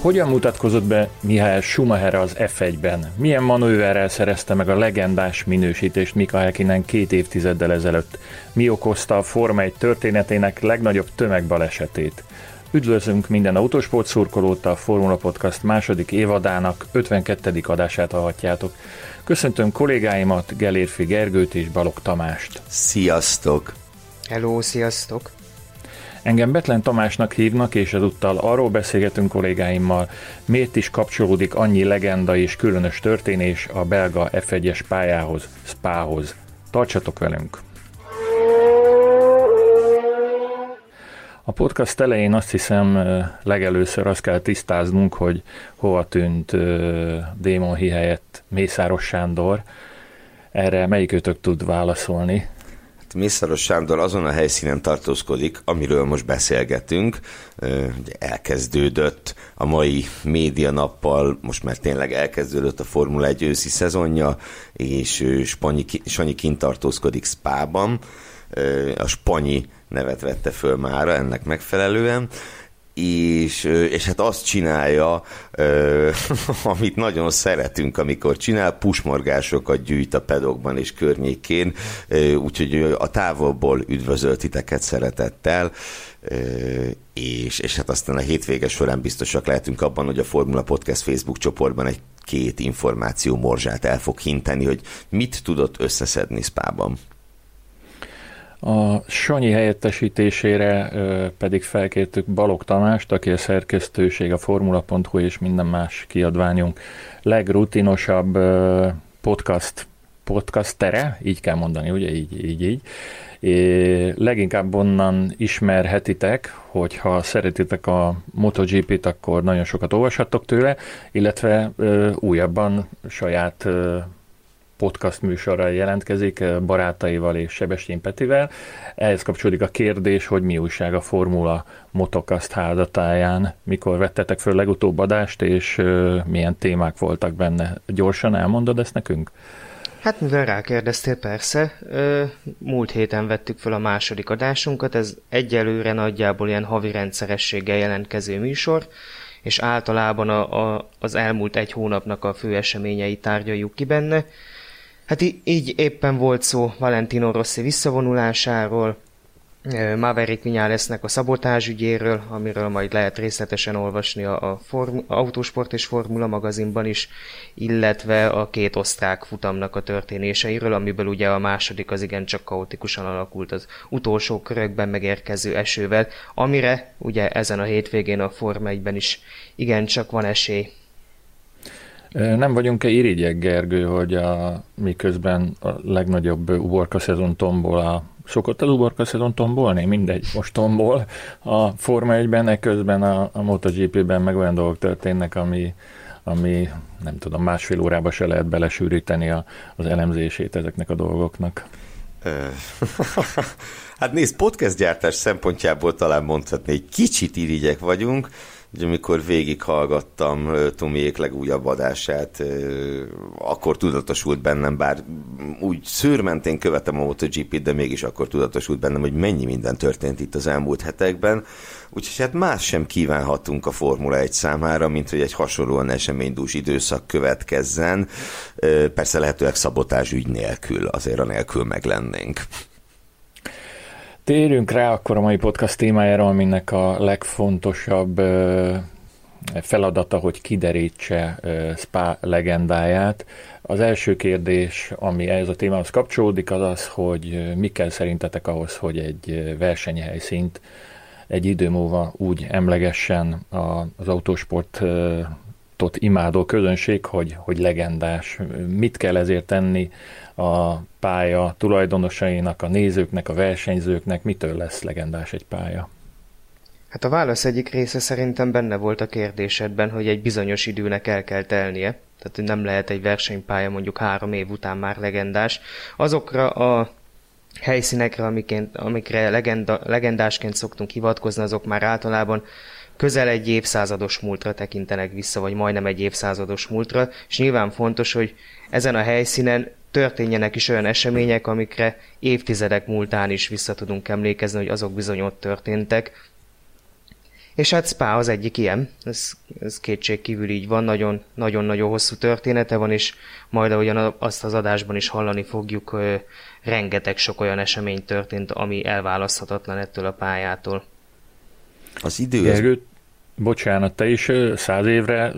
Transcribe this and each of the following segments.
Hogyan mutatkozott be Mihály Schumacher az F1-ben? Milyen manőverrel szerezte meg a legendás minősítést Mika Häkkinen két évtizeddel ezelőtt? Mi okozta a Forma 1 történetének legnagyobb tömegbalesetét? Üdvözlünk minden autósport szurkolót, a Formula Podcast második évadának 52. adását hallhatjátok. Köszöntöm kollégáimat, Gelérfi Gergőt és Balog Tamást. Sziasztok! Hello, sziasztok! Engem Betlen Tamásnak hívnak, és ezúttal arról beszélgetünk kollégáimmal, miért is kapcsolódik annyi legenda és különös történés a belga F1-es pályához, Spához. Tartsatok velünk! A podcast elején azt hiszem legelőször azt kell tisztáznunk, hogy hova tűnt Démon Hi helyett Mészáros Sándor. Erre melyikőtök tud válaszolni? Mészáros Sándor azon a helyszínen tartózkodik, amiről most beszélgetünk. Elkezdődött a mai média nappal, most már tényleg elkezdődött a Formula 1 őszi szezonja, és Spanyi, Sanyi kint tartózkodik Spában. A Spanyi nevet vette föl mára ennek megfelelően, és, és hát azt csinálja, amit nagyon szeretünk, amikor csinál, pusmorgásokat gyűjt a pedokban és környékén, úgyhogy a távolból üdvözölt titeket szeretettel, és, és hát aztán a hétvége során biztosak lehetünk abban, hogy a Formula Podcast Facebook csoportban egy két információ morzsát el fog hinteni, hogy mit tudott összeszedni Spában. A Sanyi helyettesítésére pedig felkértük Balog Tamást, aki a szerkesztőség, a Formula.hu és minden más kiadványunk legrutinosabb podcast podcastere, így kell mondani, ugye, így, így, így. É, leginkább onnan ismerhetitek, hogyha szeretitek a MotoGP-t, akkor nagyon sokat olvashattok tőle, illetve ö, újabban saját ö, podcast műsorra jelentkezik eh, barátaival és Sebestyén Petivel. Ehhez kapcsolódik a kérdés, hogy mi újság a Formula Motocast háldatáján, mikor vettetek föl legutóbb adást, és eh, milyen témák voltak benne. Gyorsan elmondod ezt nekünk? Hát mivel rákérdeztél, persze. Múlt héten vettük föl a második adásunkat, ez egyelőre nagyjából ilyen havi rendszerességgel jelentkező műsor, és általában a, a, az elmúlt egy hónapnak a fő eseményei tárgyaljuk ki benne. Hát így éppen volt szó Valentino Rossi visszavonulásáról, Maverick Viñalesnek a szabotázs ügyéről, amiről majd lehet részletesen olvasni a, a Form- Autósport és Formula magazinban is, illetve a két osztrák futamnak a történéseiről, amiből ugye a második az igencsak kaotikusan alakult az utolsó körökben megérkező esővel, amire ugye ezen a hétvégén a Forma 1-ben is igencsak van esély. Nem vagyunk-e irigyek, Gergő, hogy a, miközben a legnagyobb uborka szezon tombol a Szokott az uborka szezon tombolni? Mindegy, most tombol a Forma 1-ben, ekközben a, a MotoGP-ben meg olyan dolgok történnek, ami, ami nem tudom, másfél órába se lehet belesűríteni a, az elemzését ezeknek a dolgoknak. hát nézd, podcast gyártás szempontjából talán mondhatni, hogy kicsit irigyek vagyunk, Ugye, amikor végighallgattam Tomiék legújabb adását, akkor tudatosult bennem, bár úgy szőrmentén követem a MotoGP-t, de mégis akkor tudatosult bennem, hogy mennyi minden történt itt az elmúlt hetekben. Úgyhogy hát más sem kívánhatunk a Formula 1 számára, mint hogy egy hasonlóan eseménydús időszak következzen. Persze lehetőleg szabotás ügy nélkül, azért a nélkül meg lennénk. Térjünk rá akkor a mai podcast témájára, aminek a legfontosabb feladata, hogy kiderítse Spa legendáját. Az első kérdés, ami ehhez a témához kapcsolódik, az az, hogy mi kell szerintetek ahhoz, hogy egy versenyhelyszínt egy idő múlva úgy emlegessen az autósport tot imádó közönség, hogy, hogy legendás. Mit kell ezért tenni a pálya tulajdonosainak, a nézőknek, a versenyzőknek, mitől lesz legendás egy pálya? Hát a válasz egyik része szerintem benne volt a kérdésedben, hogy egy bizonyos időnek el kell telnie. Tehát nem lehet egy versenypálya mondjuk három év után már legendás. Azokra a helyszínekre, amikén, amikre legenda, legendásként szoktunk hivatkozni, azok már általában közel egy évszázados múltra tekintenek vissza, vagy majdnem egy évszázados múltra, és nyilván fontos, hogy ezen a helyszínen történjenek is olyan események, amikre évtizedek múltán is vissza tudunk emlékezni, hogy azok bizony ott történtek. És hát Spa az egyik ilyen, ez, ez kétség kívül így van, nagyon-nagyon hosszú története van, és majd ahogyan azt az adásban is hallani fogjuk, rengeteg sok olyan esemény történt, ami elválaszthatatlan ettől a pályától. Az idő... Gergő, bocsánat, te is száz évre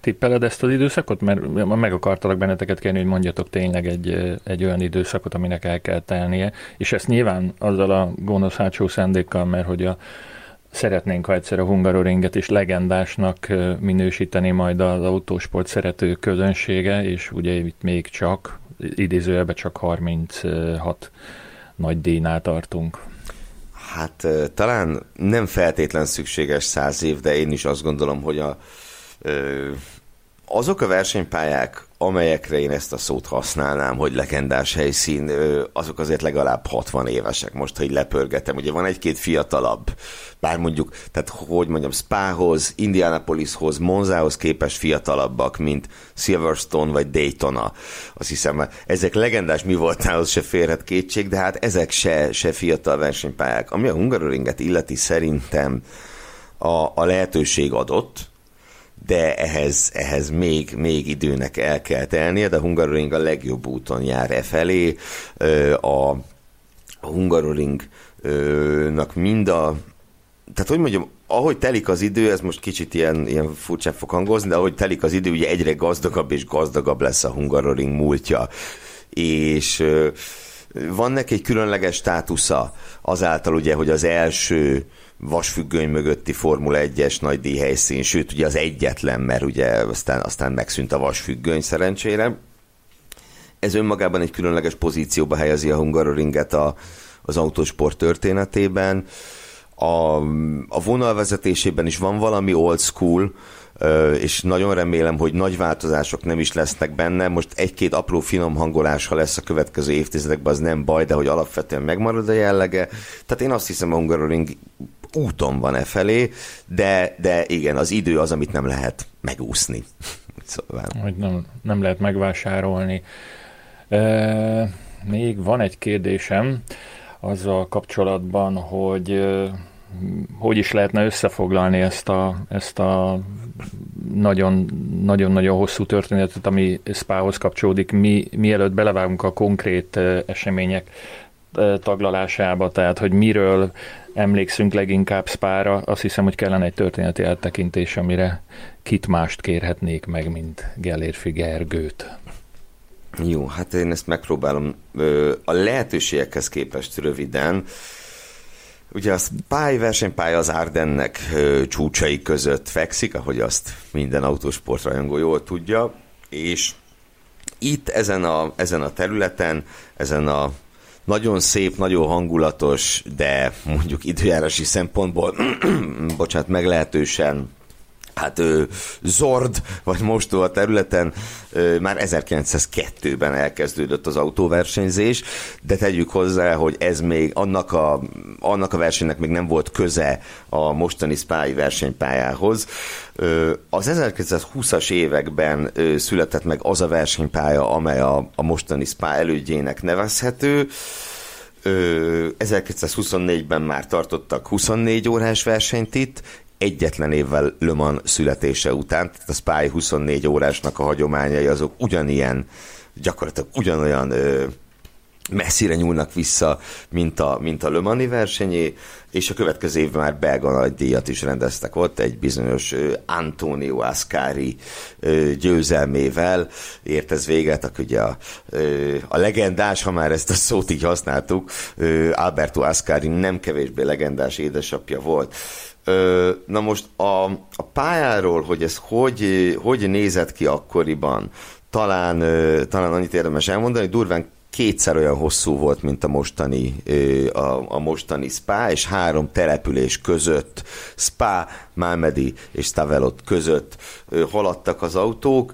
tippeled ezt az időszakot? Mert meg akartalak benneteket kérni, hogy mondjatok tényleg egy, egy olyan időszakot, aminek el kell telnie. És ezt nyilván azzal a gonosz hátsó szándékkal, mert hogy a, szeretnénk, ha egyszer a Hungaroringet is legendásnak minősíteni majd az autósport szerető közönsége, és ugye itt még csak, idézőjelben csak 36 nagy díjnál tartunk. Hát talán nem feltétlen szükséges száz év, de én is azt gondolom, hogy a, azok a versenypályák, amelyekre én ezt a szót használnám, hogy legendás helyszín, azok azért legalább 60 évesek. Most, hogy lepörgetem, ugye van egy-két fiatalabb, bár mondjuk, tehát hogy mondjam, Spahoz, Indianapolishoz, Monzához képest fiatalabbak, mint Silverstone vagy Daytona. Azt hiszem, ezek legendás mi voltál, se férhet kétség, de hát ezek se, se fiatal versenypályák. Ami a Hungaroringet illeti, szerintem a, a lehetőség adott, de ehhez, ehhez még, még időnek el kell telnie, de a Hungaroring a legjobb úton jár e felé. A, a Hungaroringnak mind a tehát hogy mondjam, ahogy telik az idő, ez most kicsit ilyen, ilyen furcsán fog hangozni, de ahogy telik az idő, ugye egyre gazdagabb és gazdagabb lesz a Hungaroring múltja. És van neki egy különleges státusza azáltal ugye, hogy az első vasfüggöny mögötti Formula 1-es nagy díjhelyszín, sőt ugye az egyetlen, mert ugye aztán, aztán megszűnt a vasfüggöny szerencsére. Ez önmagában egy különleges pozícióba helyezi a Hungaroringet a, az autósport történetében. A, a vonalvezetésében is van valami old school, és nagyon remélem, hogy nagy változások nem is lesznek benne. Most egy-két apró finom hangolás, ha lesz a következő évtizedekben, az nem baj, de hogy alapvetően megmarad a jellege. Tehát én azt hiszem, a Hungaroring úton van e felé, de, de igen, az idő az, amit nem lehet megúszni. Szóval. Hogy nem, nem lehet megvásárolni. E, még van egy kérdésem azzal kapcsolatban, hogy hogy is lehetne összefoglalni ezt a, ezt a nagyon-nagyon hosszú történetet, ami Spához kapcsolódik, mi, mielőtt belevágunk a konkrét események taglalásába, tehát hogy miről emlékszünk leginkább Spára, azt hiszem, hogy kellene egy történeti eltekintés, amire kit mást kérhetnék meg, mint Gellérfi Gergőt. Jó, hát én ezt megpróbálom a lehetőségekhez képest röviden. Ugye a Spy versenypálya az Ardennek csúcsai között fekszik, ahogy azt minden autósportrajongó jól tudja, és itt ezen a, ezen a területen, ezen a nagyon szép, nagyon hangulatos, de mondjuk időjárási szempontból, bocsánat, meglehetősen hát Zord, vagy Mostó a területen már 1902-ben elkezdődött az autóversenyzés, de tegyük hozzá, hogy ez még annak a, annak a versenynek még nem volt köze a mostani spái versenypályához. Az 1920-as években született meg az a versenypálya, amely a, a mostani Spa elődjének nevezhető, 1924-ben már tartottak 24 órás versenyt itt, egyetlen évvel Le születése után, tehát a Spy 24 órásnak a hagyományai azok ugyanilyen, gyakorlatilag ugyanolyan ö, messzire nyúlnak vissza, mint a, mint a Le versenyé, és a következő évben már belga nagydíjat is rendeztek ott, egy bizonyos Antonio Ascari győzelmével ért ez véget, aki ugye a, a legendás, ha már ezt a szót így használtuk, Alberto Ascari nem kevésbé legendás édesapja volt. Na most a, a pályáról, hogy ez hogy, hogy nézett ki akkoriban, talán, talán annyit érdemes elmondani, durván kétszer olyan hosszú volt, mint a mostani, a, a mostani Spa, és három település között, Spa, Malmedy és Stavelot között haladtak az autók,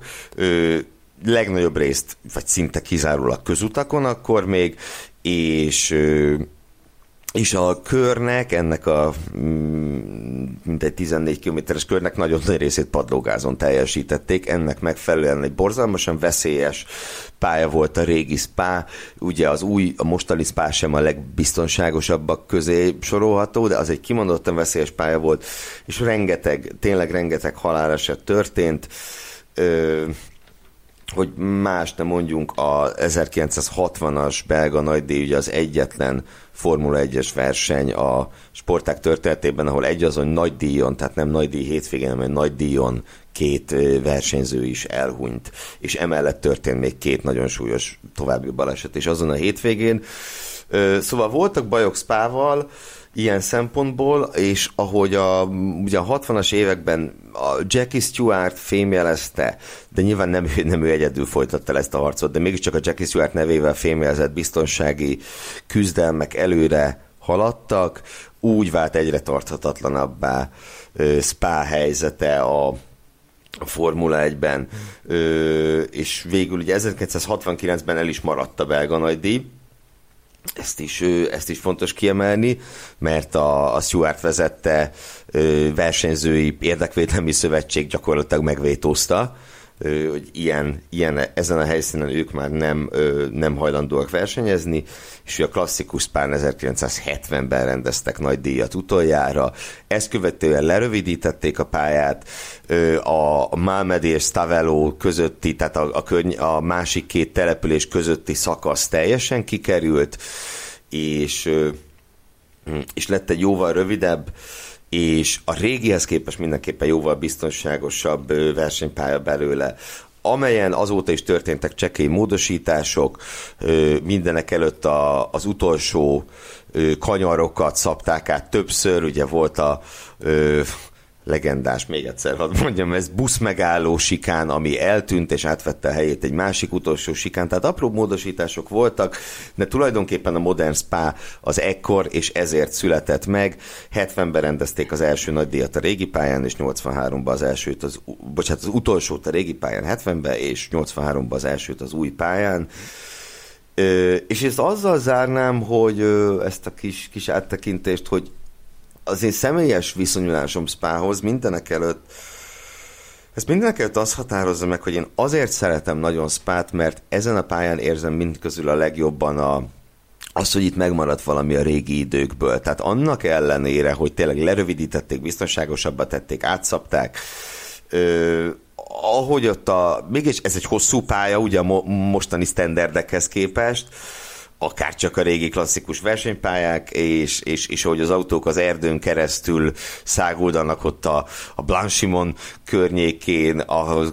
legnagyobb részt, vagy szinte kizárólag közutakon akkor még, és és a körnek, ennek a mm, mintegy 14 kilométeres körnek nagyon nagy részét padlógázon teljesítették, ennek megfelelően egy borzalmasan veszélyes pálya volt a régi spa, ugye az új, a mostani spa sem a legbiztonságosabbak közé sorolható, de az egy kimondottan veszélyes pálya volt, és rengeteg, tényleg rengeteg haláleset történt, hogy más nem mondjunk, a 1960-as belga nagydíj ugye az egyetlen Formula 1-es verseny a sporták történetében, ahol egy azon nagy díjon, tehát nem nagy díj hétvégén, hanem nagy díjon két versenyző is elhunyt, és emellett történt még két nagyon súlyos további baleset is azon a hétvégén. Szóval voltak bajok Spával, ilyen szempontból, és ahogy a, ugye a 60-as években a Jackie Stewart fémjelezte, de nyilván nem, nem ő egyedül folytatta ezt a harcot, de mégiscsak a Jackie Stewart nevével fémjelezett biztonsági küzdelmek előre haladtak, úgy vált egyre tarthatatlanabbá Spa helyzete a, a Formula 1-ben, és végül ugye 1969-ben el is maradt a belga nagydíj, ezt is, ezt is fontos kiemelni, mert a, a Stuart vezette versenyzői érdekvédelmi szövetség gyakorlatilag megvétózta, hogy ilyen, ilyen, ezen a helyszínen ők már nem, nem hajlandóak versenyezni, és a klasszikus pár 1970-ben rendeztek nagy díjat utoljára. Ezt követően lerövidítették a pályát, a Malmedy és Stavello közötti, tehát a, a, körny- a másik két település közötti szakasz teljesen kikerült, és, és lett egy jóval rövidebb, és a régihez képest mindenképpen jóval biztonságosabb versenypálya belőle amelyen azóta is történtek csekély módosítások, mindenek előtt a, az utolsó kanyarokat szabták át többször, ugye volt a legendás, még egyszer hadd mondjam, ez busz megálló sikán, ami eltűnt és átvette a helyét egy másik utolsó sikán, tehát apró módosítások voltak, de tulajdonképpen a Modern Spa az ekkor és ezért született meg. 70-ben rendezték az első nagy díjat a régi pályán, és 83-ban az elsőt, az, bocsánat, az utolsót a régi pályán 70-ben, és 83-ban az elsőt az új pályán. Ö, és ezt azzal zárnám, hogy ezt a kis, kis áttekintést, hogy az én személyes viszonyulásom Spához mindenek előtt ezt mindenek előtt azt határozza meg, hogy én azért szeretem nagyon Spát, mert ezen a pályán érzem mind közül a legjobban a, az, hogy itt megmaradt valami a régi időkből. Tehát annak ellenére, hogy tényleg lerövidítették, biztonságosabbá tették, átszapták, ö, ahogy ott a, mégis ez egy hosszú pálya, ugye a mo- mostani standardekhez képest, akár csak a régi klasszikus versenypályák, és, és, és ahogy az autók az erdőn keresztül száguldanak ott a, a Blanchimon környékén, ahhoz,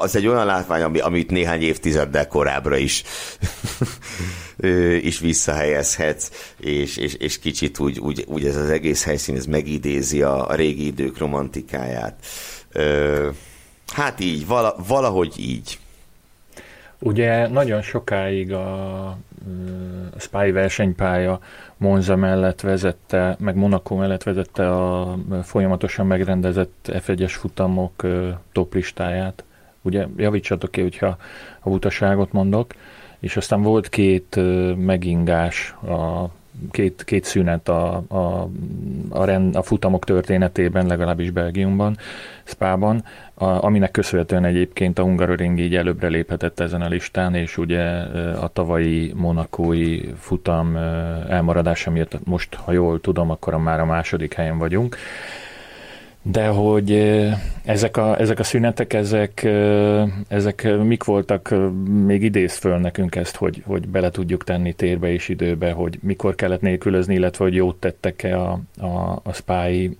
az egy olyan látvány, ami, amit néhány évtizeddel korábbra is is visszahelyezhetsz, és, és, és kicsit úgy, úgy, úgy ez az egész helyszín, ez megidézi a, a régi idők romantikáját. Hát így, vala, valahogy így. Ugye nagyon sokáig a a Spy versenypálya Monza mellett vezette, meg Monaco mellett vezette a folyamatosan megrendezett F1-es futamok toplistáját. Ugye javítsatok ki, hogyha a utaságot mondok. És aztán volt két megingás a két, két szünet a, a, a, rend, a futamok történetében, legalábbis Belgiumban, Spában, a, aminek köszönhetően egyébként a Hungaroring így előbbre léphetett ezen a listán, és ugye a tavalyi monakói futam elmaradása miatt most, ha jól tudom, akkor már a második helyen vagyunk de hogy ezek a, ezek a szünetek, ezek, ezek mik voltak, még idéz föl nekünk ezt, hogy, hogy bele tudjuk tenni térbe és időbe, hogy mikor kellett nélkülözni, illetve hogy jót tettek-e a, a, a spái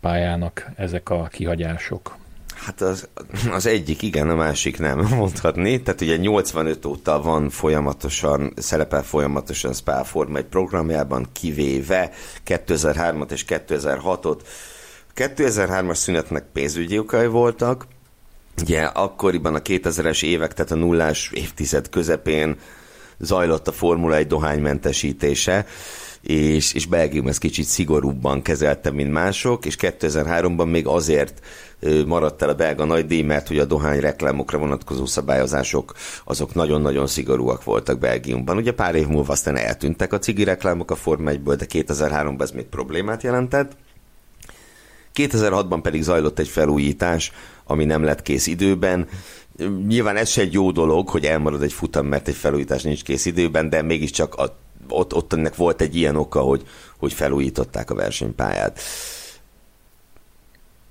pályának ezek a kihagyások. Hát az, az egyik igen, a másik nem mondhatni. Tehát ugye 85 óta van folyamatosan, szerepel folyamatosan Spa Forma egy programjában, kivéve 2003-at és 2006-ot, 2003-as szünetnek pénzügyi okai voltak, Ugye akkoriban a 2000-es évek, tehát a nullás évtized közepén zajlott a Formula 1 dohánymentesítése, és, és Belgium ezt kicsit szigorúbban kezelte, mint mások, és 2003-ban még azért maradt el a belga nagy díj, mert hogy a dohány reklámokra vonatkozó szabályozások azok nagyon-nagyon szigorúak voltak Belgiumban. Ugye pár év múlva aztán eltűntek a cigi reklámok a Forma 1-ből, de 2003-ban ez még problémát jelentett. 2006-ban pedig zajlott egy felújítás, ami nem lett kész időben. Nyilván ez se egy jó dolog, hogy elmarad egy futam, mert egy felújítás nincs kész időben, de mégiscsak a, ott, ott ennek volt egy ilyen oka, hogy, hogy felújították a versenypályát.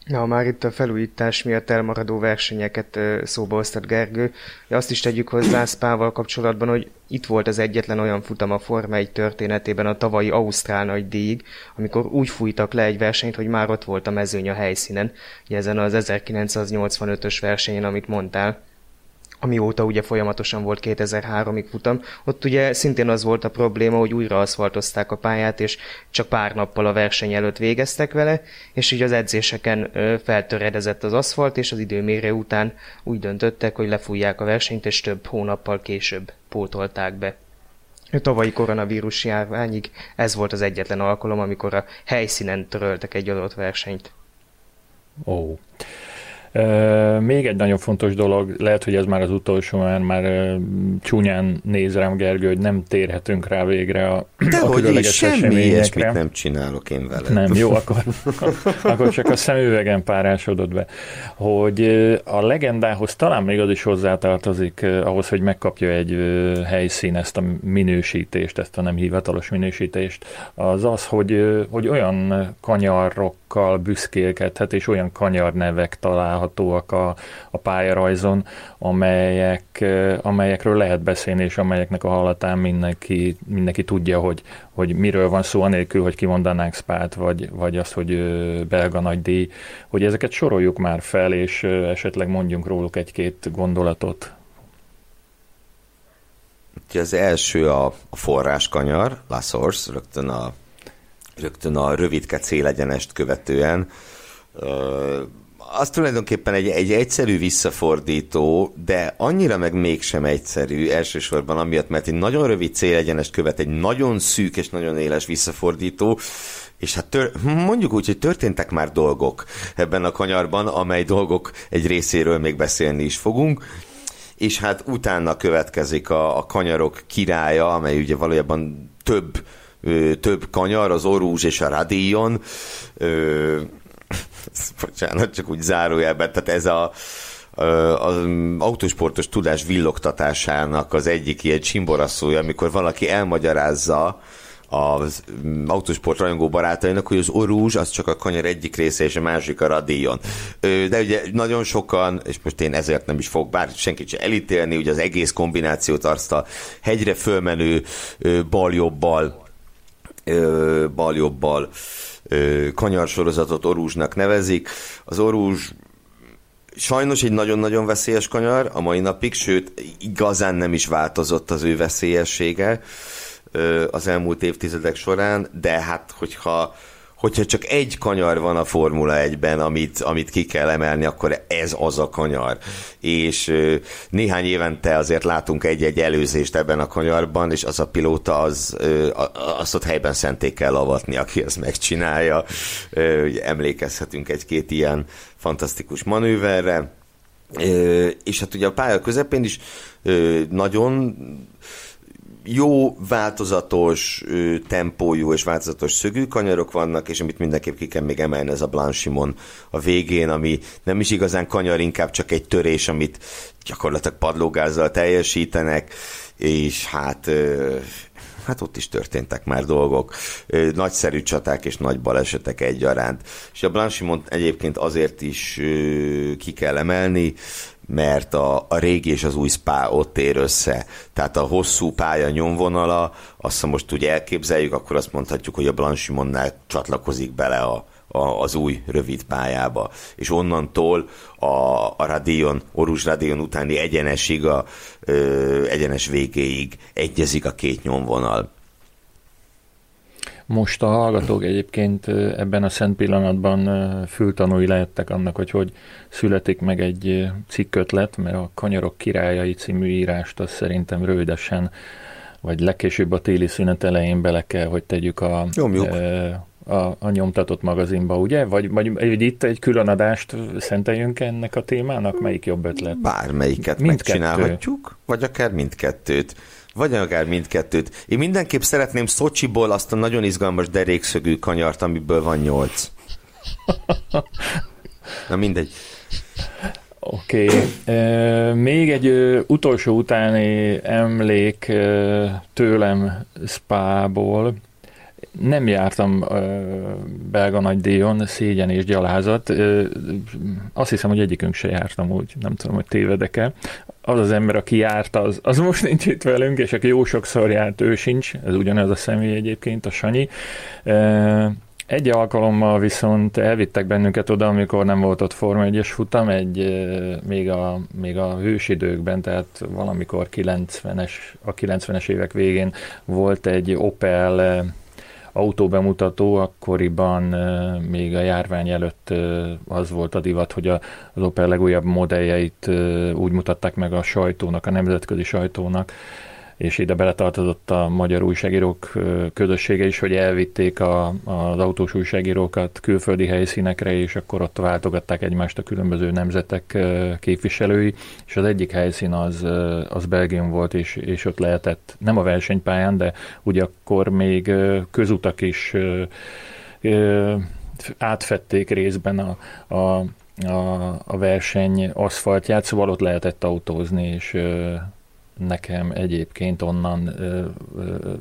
Na, már itt a felújítás miatt elmaradó versenyeket szóba hoztad, Gergő. Azt is tegyük hozzá Spával kapcsolatban, hogy itt volt az egyetlen olyan futam a Forma 1 történetében a tavalyi Ausztrál nagy díj, amikor úgy fújtak le egy versenyt, hogy már ott volt a mezőny a helyszínen. Ugye ezen az 1985-ös versenyen, amit mondtál amióta ugye folyamatosan volt 2003-ig futam, ott ugye szintén az volt a probléma, hogy újra aszfaltozták a pályát, és csak pár nappal a verseny előtt végeztek vele, és így az edzéseken feltöredezett az aszfalt, és az időmérő után úgy döntöttek, hogy lefújják a versenyt, és több hónappal később pótolták be. A tavalyi koronavírus járványig ez volt az egyetlen alkalom, amikor a helyszínen töröltek egy adott versenyt. Ó. Oh. Még egy nagyon fontos dolog, lehet, hogy ez már az utolsó, mert már csúnyán néz rám Gergő, hogy nem térhetünk rá végre a, De a hogy is, semmi ilyesmit nem csinálok én vele. Nem, jó, akkor, akkor csak a szemüvegen párásodott be. Hogy a legendához talán még az is hozzátartozik ahhoz, hogy megkapja egy helyszín ezt a minősítést, ezt a nem hivatalos minősítést, az az, hogy, hogy olyan kanyarokkal büszkélkedhet, és olyan kanyarnevek talál találhatóak a, a pályarajzon, amelyek, amelyekről lehet beszélni, és amelyeknek a hallatán mindenki, mindenki tudja, hogy, hogy miről van szó, anélkül, hogy kimondanánk Spát, vagy, vagy azt, hogy belga nagy díj, hogy ezeket soroljuk már fel, és esetleg mondjunk róluk egy-két gondolatot. Az első a forráskanyar, La Source, rögtön a, rögtön a rövidke célegyenest követően az tulajdonképpen egy, egy egyszerű visszafordító, de annyira meg mégsem egyszerű, elsősorban amiatt, mert egy nagyon rövid célegyenest követ egy nagyon szűk és nagyon éles visszafordító, és hát tör, mondjuk úgy, hogy történtek már dolgok ebben a kanyarban, amely dolgok egy részéről még beszélni is fogunk, és hát utána következik a, a kanyarok királya, amely ugye valójában több, ö, több kanyar, az Orúzs és a Radíjon, ö, bocsánat, csak úgy zárójelben, tehát ez a, az autósportos tudás villogtatásának az egyik ilyen csimboraszója, amikor valaki elmagyarázza az autósport rajongó barátainak, hogy az orúzs az csak a kanyar egyik része, és a másik a radíjon. De ugye nagyon sokan, és most én ezért nem is fog bár senkit sem elítélni, ugye az egész kombinációt azt a hegyre fölmenő bal-jobbal bal-jobbal kanyarsorozatot orúzsnak nevezik. Az orúzs sajnos egy nagyon-nagyon veszélyes kanyar a mai napig, sőt igazán nem is változott az ő veszélyessége az elmúlt évtizedek során, de hát hogyha hogyha csak egy kanyar van a Formula 1-ben, amit, amit ki kell emelni, akkor ez az a kanyar. És néhány évente azért látunk egy-egy előzést ebben a kanyarban, és az a pilóta az, azt ott helyben szenté kell avatni, aki ezt megcsinálja. Emlékezhetünk egy-két ilyen fantasztikus manőverre. És hát ugye a pálya közepén is nagyon jó, változatos tempójú és változatos szögű kanyarok vannak, és amit mindenképp ki kell még emelni, ez a Blanchimon a végén, ami nem is igazán kanyar, inkább csak egy törés, amit gyakorlatilag padlógázzal teljesítenek, és hát hát ott is történtek már dolgok, nagyszerű csaták és nagy balesetek egyaránt. És a Blanchimont egyébként azért is ki kell emelni, mert a, a régi és az új spa ott ér össze. Tehát a hosszú pálya nyomvonala, azt ha most úgy elképzeljük, akkor azt mondhatjuk, hogy a Blanchimonnál csatlakozik bele a, a, az új rövid pályába. És onnantól a, a Radion, Orus Radion utáni egyenesig, a ö, egyenes végéig egyezik a két nyomvonal. Most a hallgatók egyébként ebben a szent pillanatban fültanúi lehettek annak, hogy hogy születik meg egy cikkötlet, mert a Kanyarok királyai című írást az szerintem rövidesen, vagy legkésőbb a téli szünet elején bele kell, hogy tegyük a, a, a nyomtatott magazinba, ugye? Vagy, vagy, vagy itt egy külön adást szenteljünk ennek a témának? Melyik jobb ötlet? Bármelyiket Mindkettő. megcsinálhatjuk, vagy akár mindkettőt. Vagy akár mindkettőt. Én mindenképp szeretném Szocsiból azt a nagyon izgalmas derékszögű kanyart, amiből van nyolc. Na mindegy. Oké. Okay. még egy utolsó utáni emlék tőlem Spából. Nem jártam belga nagydíjon, szégyen és gyalázat. azt hiszem, hogy egyikünk se jártam úgy, nem tudom, hogy tévedek-e az az ember, aki járt, az, az most nincs itt velünk, és aki jó sokszor járt, ő sincs, ez ugyanez a személy egyébként, a Sanyi. Egy alkalommal viszont elvittek bennünket oda, amikor nem volt ott Forma 1-es futam, egy, még, a, még a hősidőkben, tehát valamikor 90-es, a 90-es évek végén volt egy Opel autóbemutató, akkoriban még a járvány előtt az volt a divat, hogy az Opel legújabb modelljeit úgy mutatták meg a sajtónak, a nemzetközi sajtónak, és ide beletartozott a magyar újságírók közössége is, hogy elvitték a, az autós újságírókat külföldi helyszínekre, és akkor ott váltogatták egymást a különböző nemzetek képviselői, és az egyik helyszín az, az Belgium volt, és, és ott lehetett, nem a versenypályán, de ugye akkor még közutak is átfették részben a, a a, a verseny aszfaltját, szóval ott lehetett autózni, és nekem egyébként onnan ö, ö,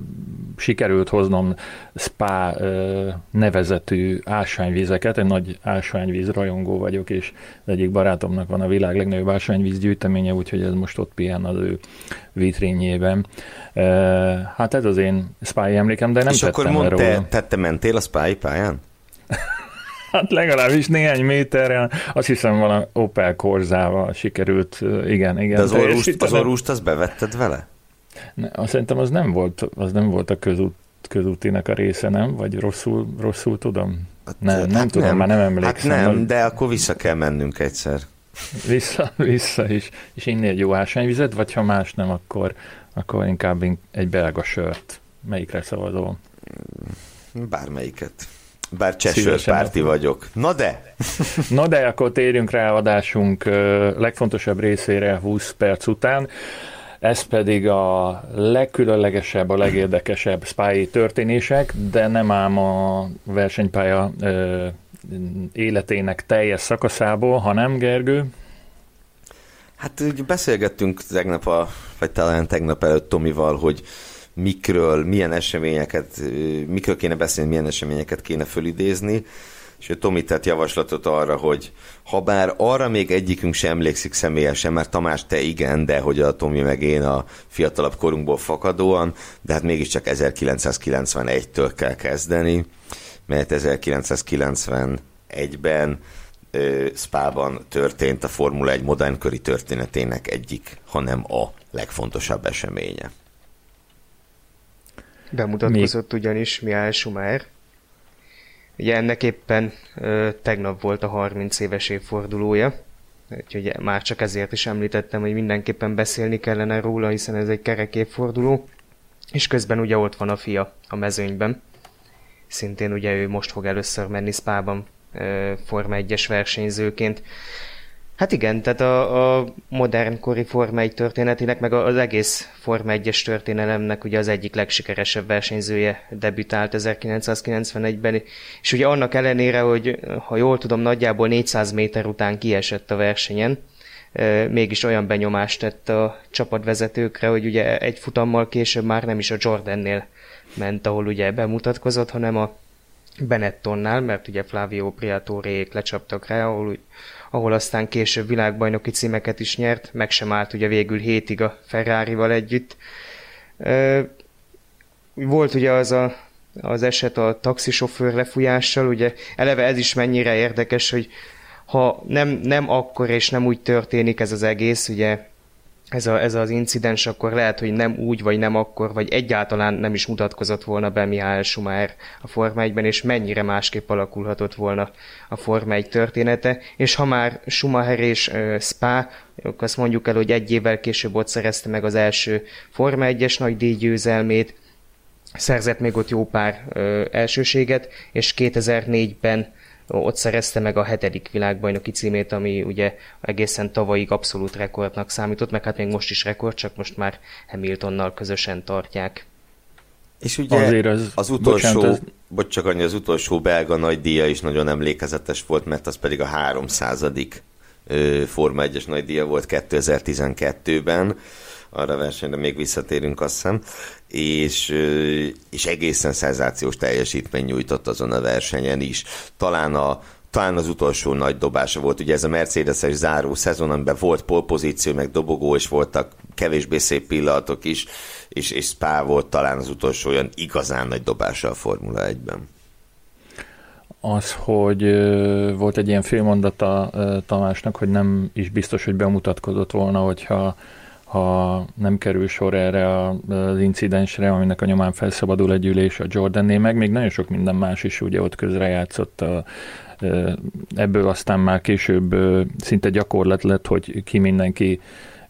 sikerült hoznom spa ö, nevezetű ásványvízeket, egy nagy ásványvíz rajongó vagyok, és egyik barátomnak van a világ legnagyobb ásványvíz gyűjteménye, úgyhogy ez most ott pihen az ő vitrényében. Ö, hát ez az én spái emlékem, de nem és tettem akkor mondd, te, te, mentél a spái pályán? Hát legalábbis néhány méterrel, azt hiszem valami Opel Korzával sikerült, igen, igen. De az orrust, az orrust azt bevetted vele? Ne, azt szerintem az nem volt, az nem volt a közút, közútinak a része, nem? Vagy rosszul, rosszul tudom? Hát, ne, nem hát tudom, nem. már nem emlékszem. Hát nem, de akkor vissza kell mennünk egyszer. Vissza, vissza is. És inni egy jó ásványvizet, vagy ha más nem, akkor, akkor inkább egy belga sört. Melyikre szavazol? Bármelyiket. Bár párti vagyok. Na de! Na de, akkor térjünk rá adásunk legfontosabb részére 20 perc után. Ez pedig a legkülönlegesebb, a legérdekesebb spy történések, de nem ám a versenypálya ö, életének teljes szakaszából, hanem Gergő? Hát úgy beszélgettünk tegnap, a, vagy talán tegnap előtt Tomival, hogy mikről, milyen eseményeket, mikről kéne beszélni, milyen eseményeket kéne fölidézni, és ő Tomi tett javaslatot arra, hogy ha bár arra még egyikünk sem emlékszik személyesen, mert Tamás te igen, de hogy a Tomi meg én a fiatalabb korunkból fakadóan, de hát mégiscsak 1991-től kell kezdeni, mert 1991-ben Spában történt a Formula 1 modernköri történetének egyik, hanem a legfontosabb eseménye. Bemutatkozott Még... ugyanis Mihály Schumacher. Ugye ennek éppen ö, tegnap volt a 30 éves évfordulója, úgyhogy már csak ezért is említettem, hogy mindenképpen beszélni kellene róla, hiszen ez egy kerek évforduló. És közben ugye ott van a fia a mezőnyben. Szintén ugye ő most fog először menni Spában Forma 1-es versenyzőként. Hát igen, tehát a, a modern kori Forma 1 történetének, meg az egész Forma 1-es történelemnek ugye az egyik legsikeresebb versenyzője debütált 1991-ben, és ugye annak ellenére, hogy ha jól tudom, nagyjából 400 méter után kiesett a versenyen, mégis olyan benyomást tett a csapatvezetőkre, hogy ugye egy futammal később már nem is a Jordannél ment, ahol ugye bemutatkozott, hanem a Benettonnál, mert ugye Flavio Priatorék lecsaptak rá, ahol ahol aztán később világbajnoki címeket is nyert, meg sem állt ugye végül hétig a Ferrari-val együtt. Volt ugye az a, az eset a taxisofőr lefújással, ugye eleve ez is mennyire érdekes, hogy ha nem, nem akkor és nem úgy történik ez az egész, ugye ez, a, ez az incidens, akkor lehet, hogy nem úgy, vagy nem akkor, vagy egyáltalán nem is mutatkozott volna be Mihály Schumacher a Forma 1-ben, és mennyire másképp alakulhatott volna a Forma 1 története. És ha már Schumacher és uh, Spa, azt mondjuk el, hogy egy évvel később ott szerezte meg az első Forma 1-es nagy díjgyőzelmét, szerzett még ott jó pár uh, elsőséget, és 2004-ben ott szerezte meg a hetedik világbajnoki címét, ami ugye egészen tavalyig abszolút rekordnak számított, meg hát még most is rekord, csak most már Hamiltonnal közösen tartják. És ugye Azért az, az utolsó, bocsánat, ez... bocs, csak annyi, az utolsó belga nagydíja is nagyon emlékezetes volt, mert az pedig a 300. Forma 1-es nagydíja volt 2012-ben, arra versenyre még visszatérünk, azt hiszem, és, és egészen szenzációs teljesítmény nyújtott azon a versenyen is. Talán a, talán az utolsó nagy dobása volt, ugye ez a Mercedes-es záró szezon, amiben volt polpozíció, meg dobogó, és voltak kevésbé szép pillanatok is, és, és Spa volt talán az utolsó olyan igazán nagy dobása a Formula 1-ben. Az, hogy volt egy ilyen félmondata Tamásnak, hogy nem is biztos, hogy bemutatkozott volna, hogyha ha nem kerül sor erre az incidensre, aminek a nyomán felszabadul egy ülés a Jordanné, meg még nagyon sok minden más is ugye ott közrejátszott a, ebből aztán már később szinte gyakorlat lett, hogy ki mindenki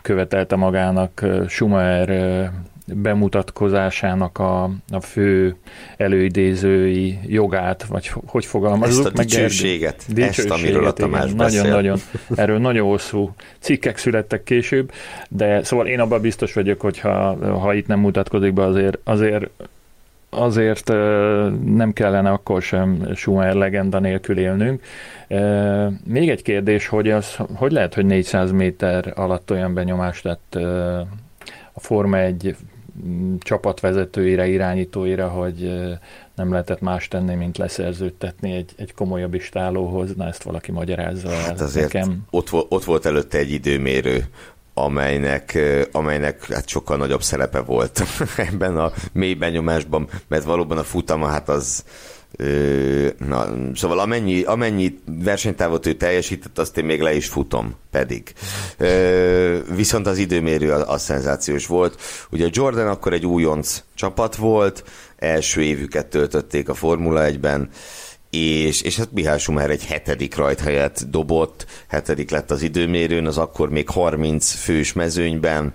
követelte magának Schumacher bemutatkozásának a, a fő előidézői jogát, vagy hogy fogalmazunk? Ezt a dicsőséget, meg ezt, amiről a Tamás Nagyon-nagyon, erről nagyon hosszú cikkek születtek később, de szóval én abban biztos vagyok, hogy ha, ha itt nem mutatkozik be, azért, azért azért nem kellene akkor sem Schumacher legenda nélkül élnünk. Még egy kérdés, hogy az, hogy lehet, hogy 400 méter alatt olyan benyomást lett a Forma egy csapatvezetőire, irányítóira, hogy nem lehetett más tenni, mint leszerződtetni egy, egy komolyabb istálóhoz. Na, ezt valaki magyarázza el hát azért nekem. Ott, ott volt előtte egy időmérő, amelynek, amelynek hát sokkal nagyobb szerepe volt ebben a mély benyomásban, mert valóban a futama hát az, Na, szóval amennyi, amennyi versenytávot ő teljesített, azt én még le is futom, pedig. Viszont az időmérő az, az szenzációs volt. Ugye Jordan akkor egy újonc csapat volt, első évüket töltötték a Formula 1-ben, és, és hát Mihály Schumacher egy hetedik rajthelyet dobott, hetedik lett az időmérőn, az akkor még 30 fős mezőnyben,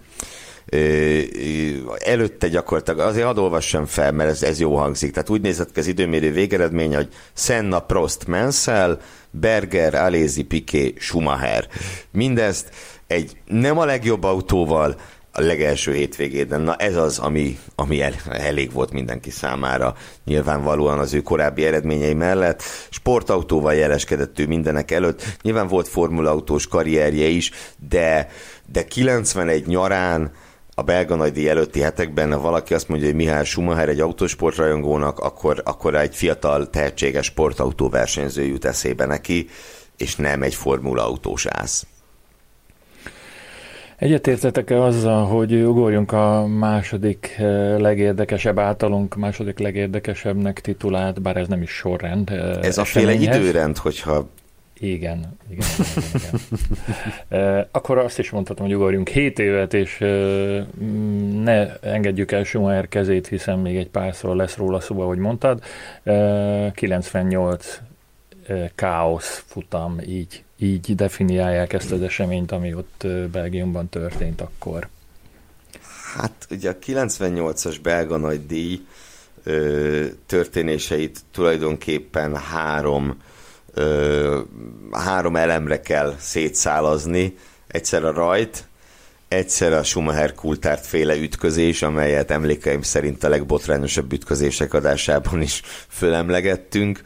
előtte gyakorlatilag, azért hadd olvassam fel, mert ez, ez jó hangzik. Tehát úgy nézett ki az időmérő végeredmény, hogy Senna, Prost, Mansell, Berger, Alézi, Piqué, Schumacher. Mindezt egy nem a legjobb autóval, a legelső hétvégén. Na ez az, ami, ami el, elég volt mindenki számára. Nyilvánvalóan az ő korábbi eredményei mellett. Sportautóval jeleskedett ő mindenek előtt. Nyilván volt formulaautós karrierje is, de, de 91 nyarán a belga nagydíj előtti hetekben, ha valaki azt mondja, hogy Mihály Schumacher egy autósportrajongónak, akkor, akkor egy fiatal, tehetséges sportautó versenyző jut eszébe neki, és nem egy formula autós ász. Egyetértetek-e azzal, hogy ugorjunk a második eh, legérdekesebb általunk, második legérdekesebbnek titulált, bár ez nem is sorrend. Eh, ez a féle időrend, hogyha igen, igen, igen, igen. Akkor azt is mondhatom, hogy ugorjunk 7 évet, és ne engedjük el Schumacher kezét, hiszen még egy párszor lesz róla szó, ahogy mondtad. 98 káosz futam, így, így definiálják ezt az eseményt, ami ott Belgiumban történt akkor. Hát ugye a 98-as belga nagy díj történéseit tulajdonképpen három három elemre kell szétszálazni. Egyszer a rajt, egyszer a Schumacher Kultárt féle ütközés, amelyet emlékeim szerint a legbotrányosabb ütközések adásában is fölemlegettünk,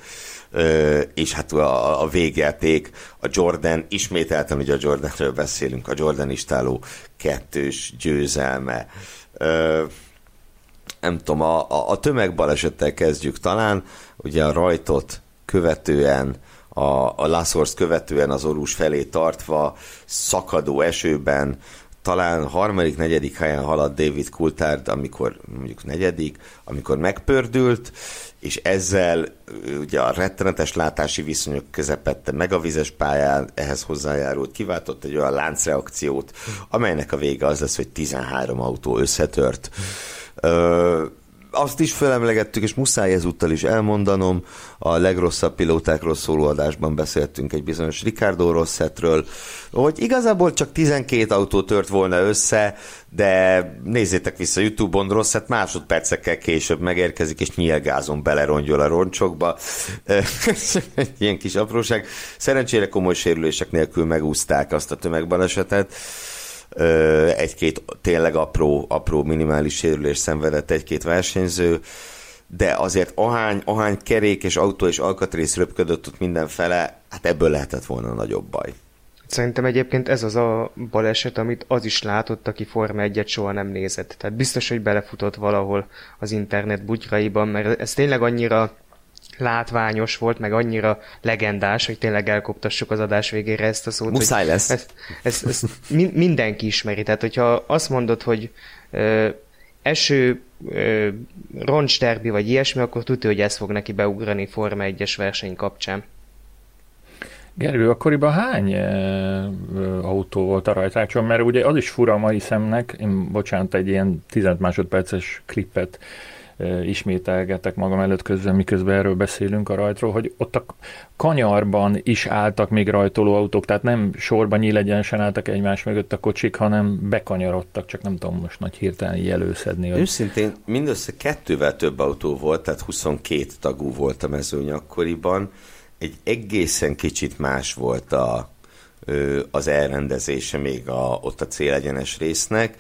ö, és hát a, a végjáték, a Jordan, ismételten ugye a Jordanről beszélünk, a Jordan istáló kettős győzelme. Ö, nem tudom, a, a, a tömegbalesettel kezdjük talán, ugye a rajtot követően a, a Laszorsz követően az orús felé tartva, szakadó esőben, talán harmadik, negyedik helyen haladt David Coulthard, amikor mondjuk negyedik, amikor megpördült, és ezzel ugye a rettenetes látási viszonyok közepette meg a vizes pályán, ehhez hozzájárult, kiváltott egy olyan láncreakciót, amelynek a vége az lesz, hogy 13 autó összetört. Ö, azt is felemlegettük, és muszáj ezúttal is elmondanom, a legrosszabb pilótákról szóló adásban beszéltünk egy bizonyos Ricardo Rossetről, hogy igazából csak 12 autó tört volna össze, de nézzétek vissza Youtube-on, Rosset másodpercekkel később megérkezik, és nyílgázon belerongyol a roncsokba. ilyen kis apróság. Szerencsére komoly sérülések nélkül megúzták azt a tömegbalesetet egy-két tényleg apró, apró minimális sérülés szenvedett egy-két versenyző, de azért ahány, ahány kerék és autó és alkatrész röpködött ott mindenfele, hát ebből lehetett volna nagyobb baj. Szerintem egyébként ez az a baleset, amit az is látott, aki Forma 1 soha nem nézett. Tehát biztos, hogy belefutott valahol az internet bugyraiban, mert ez tényleg annyira látványos volt, meg annyira legendás, hogy tényleg elkoptassuk az adás végére ezt a szót. Muszáj lesz. Ezt, ezt, ezt mindenki ismeri. Tehát, hogyha azt mondod, hogy ö, eső, ö, roncsterbi vagy ilyesmi, akkor tudja, hogy ez fog neki beugrani Forma 1-es verseny kapcsán. Gergő, akkoriban hány e, autó volt a rajtrácson? Mert ugye az is fura a mai szemnek, én bocsánat, egy ilyen 10 másodperces klippet ismételgetek magam előtt közben, miközben erről beszélünk a rajtról, hogy ott a kanyarban is álltak még rajtoló autók, tehát nem sorban nyílegyenesen álltak egymás mögött a kocsik, hanem bekanyarodtak, csak nem tudom most nagy hirtelen jelőszedni. Hogy... Őszintén mindössze kettővel több autó volt, tehát 22 tagú volt a mezőny akkoriban. Egy egészen kicsit más volt a, az elrendezése még a, ott a célegyenes résznek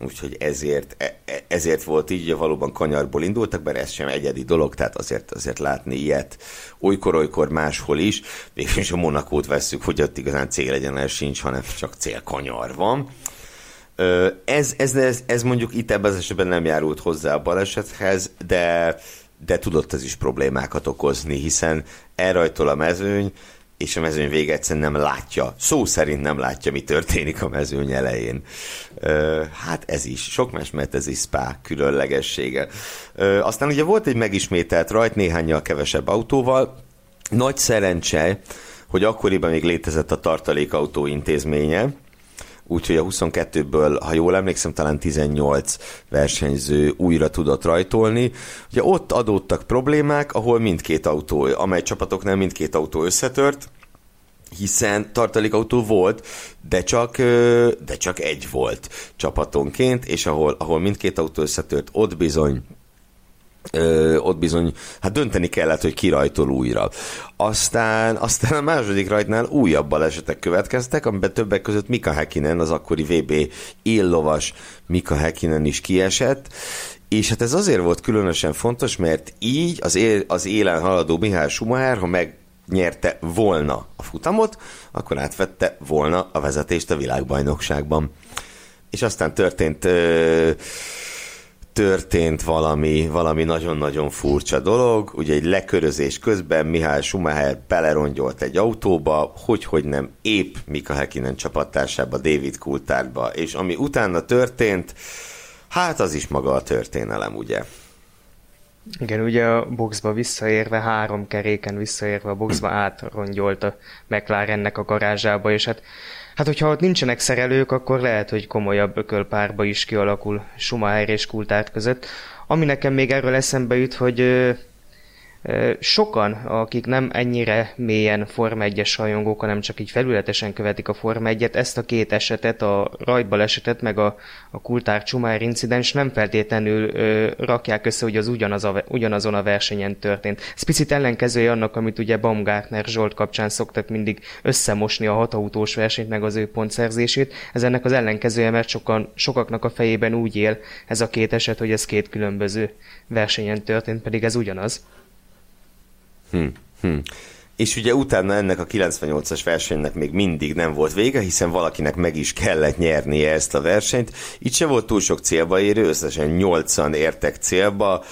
úgyhogy ezért, e, e, ezért volt így, hogy valóban kanyarból indultak, bár ez sem egyedi dolog, tehát azért, azért látni ilyet olykor-olykor máshol is, és a Monakót vesszük, hogy ott igazán célegyenes sincs, hanem csak célkanyar van. Ez, ez, ez, ez mondjuk itt ebben az esetben nem járult hozzá a balesethez, de, de tudott ez is problémákat okozni, hiszen elrajtol a mezőny, és a mezőny vége egyszerűen nem látja, szó szerint nem látja, mi történik a mezőny elején. Hát ez is, sok más, mert ez is spa különlegessége. Aztán ugye volt egy megismételt rajt néhányal kevesebb autóval, nagy szerencse, hogy akkoriban még létezett a tartalékautó intézménye, úgyhogy a 22-ből, ha jól emlékszem, talán 18 versenyző újra tudott rajtolni. Ugye ott adódtak problémák, ahol mindkét autó, amely csapatoknál mindkét autó összetört, hiszen tartalékautó volt, de csak, de csak egy volt csapatonként, és ahol, ahol mindkét autó összetört, ott bizony Ö, ott bizony, hát dönteni kellett, hogy ki rajtol újra. Aztán, aztán a második rajtnál újabb balesetek következtek, amiben többek között Mika Häkkinen, az akkori VB éllovas Mika Häkkinen is kiesett, és hát ez azért volt különösen fontos, mert így az, él, az élen haladó Mihály Schumacher, ha megnyerte volna a futamot, akkor átvette volna a vezetést a világbajnokságban. És aztán történt történt valami, valami nagyon-nagyon furcsa dolog. Ugye egy lekörözés közben Mihály Schumacher belerongyolt egy autóba, hogy, hogy nem épp Mika Häkkinen csapattársába, David Coulthardba, és ami utána történt, hát az is maga a történelem, ugye? Igen, ugye a boxba visszaérve, három keréken visszaérve a boxba átrongyolt a McLarennek a garázsába, és hát Hát, hogyha ott nincsenek szerelők, akkor lehet, hogy komolyabb ökölpárba is kialakul Schumacher és Kultárt között. Ami nekem még erről eszembe jut, hogy Sokan, akik nem ennyire mélyen Forma 1-es rajongók, hanem csak így felületesen követik a Forma 1-et, ezt a két esetet, a rajtbal esetet, meg a, a Kultár Csumár incidens nem feltétlenül ö, rakják össze, hogy az ugyanaz a, ugyanazon a versenyen történt. Ez picit ellenkezője annak, amit ugye Baumgartner Zsolt kapcsán szoktak mindig összemosni a hatautós versenyt, meg az ő pontszerzését. Ez ennek az ellenkezője, mert sokan, sokaknak a fejében úgy él ez a két eset, hogy ez két különböző versenyen történt, pedig ez ugyanaz. Hm, hm. És ugye utána ennek a 98-as versenynek még mindig nem volt vége, hiszen valakinek meg is kellett nyernie ezt a versenyt. Itt se volt túl sok célba érő, összesen 8-an értek célba,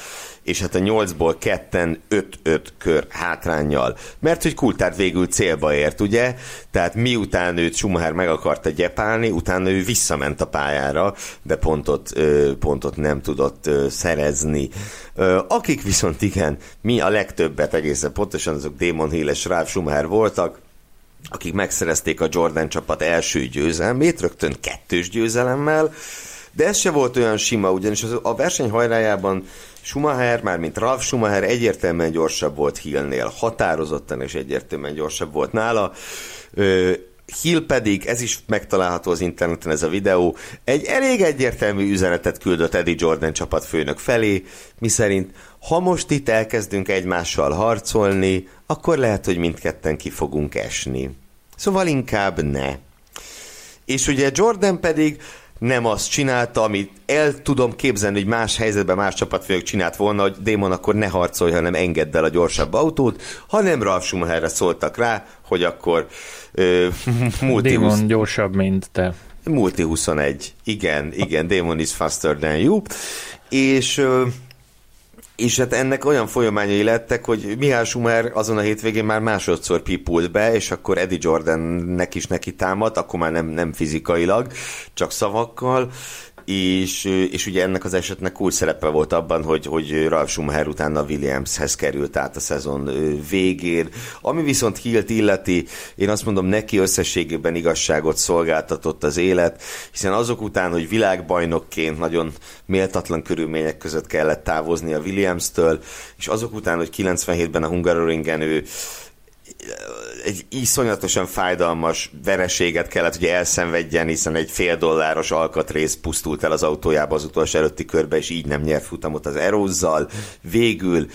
és hát a nyolcból ketten 5-5 kör hátrányjal. Mert hogy Kultár végül célba ért, ugye? Tehát miután őt Schumacher meg akarta gyepálni, utána ő visszament a pályára, de pontot, pontot nem tudott szerezni. Akik viszont igen, mi a legtöbbet egészen pontosan azok Damon Hill és Ralf Schumacher voltak, akik megszerezték a Jordan csapat első győzelmét, rögtön kettős győzelemmel, de ez se volt olyan sima, ugyanis a verseny hajrájában Schumacher, már mint Ralf Schumacher egyértelműen gyorsabb volt Hillnél, határozottan és egyértelműen gyorsabb volt nála. Hill pedig, ez is megtalálható az interneten ez a videó, egy elég egyértelmű üzenetet küldött Eddie Jordan csapatfőnök felé, miszerint ha most itt elkezdünk egymással harcolni, akkor lehet, hogy mindketten ki fogunk esni. Szóval inkább ne. És ugye Jordan pedig nem azt csinálta, amit el tudom képzelni, hogy más helyzetben más csapatfőnök csinált volna, hogy Démon akkor ne harcolj, hanem engedd el a gyorsabb autót, hanem Ralf Schumacherre szóltak rá, hogy akkor ö, multi Démon 20... gyorsabb, mint te. Multi 21. Igen, igen, Démon is faster than you. És ö, és hát ennek olyan folyamányai lettek, hogy Mihály Schumer azon a hétvégén már másodszor pipult be, és akkor Eddie Jordannek is neki támadt, akkor már nem, nem fizikailag, csak szavakkal, és, és ugye ennek az esetnek úgy szerepe volt abban, hogy, hogy Ralf Schumacher utána Williamshez került át a szezon végén. Ami viszont Hilt illeti, én azt mondom, neki összességében igazságot szolgáltatott az élet, hiszen azok után, hogy világbajnokként nagyon méltatlan körülmények között kellett távozni a Williams-től, és azok után, hogy 97-ben a Hungaroringen ő egy iszonyatosan fájdalmas vereséget kellett hogy elszenvedjen, hiszen egy fél dolláros alkatrész pusztult el az autójába az utolsó előtti körbe, és így nem nyert futamot az Erozzal. Végül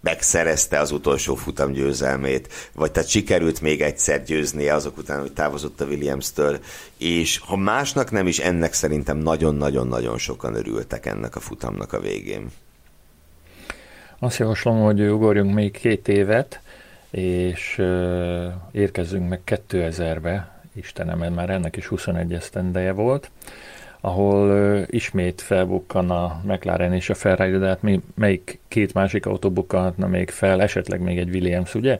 megszerezte az utolsó futam győzelmét, vagy tehát sikerült még egyszer győznie azok után, hogy távozott a Williams-től, és ha másnak nem is, ennek szerintem nagyon-nagyon-nagyon sokan örültek ennek a futamnak a végén. Azt javaslom, hogy ugorjunk még két évet, és uh, érkezzünk meg 2000-be, Istenem, mert már ennek is 21 esztendeje volt, ahol ismét felbukkan a McLaren és a Ferrari, de hát mi, melyik két másik autó bukkanhatna még fel, esetleg még egy Williams, ugye,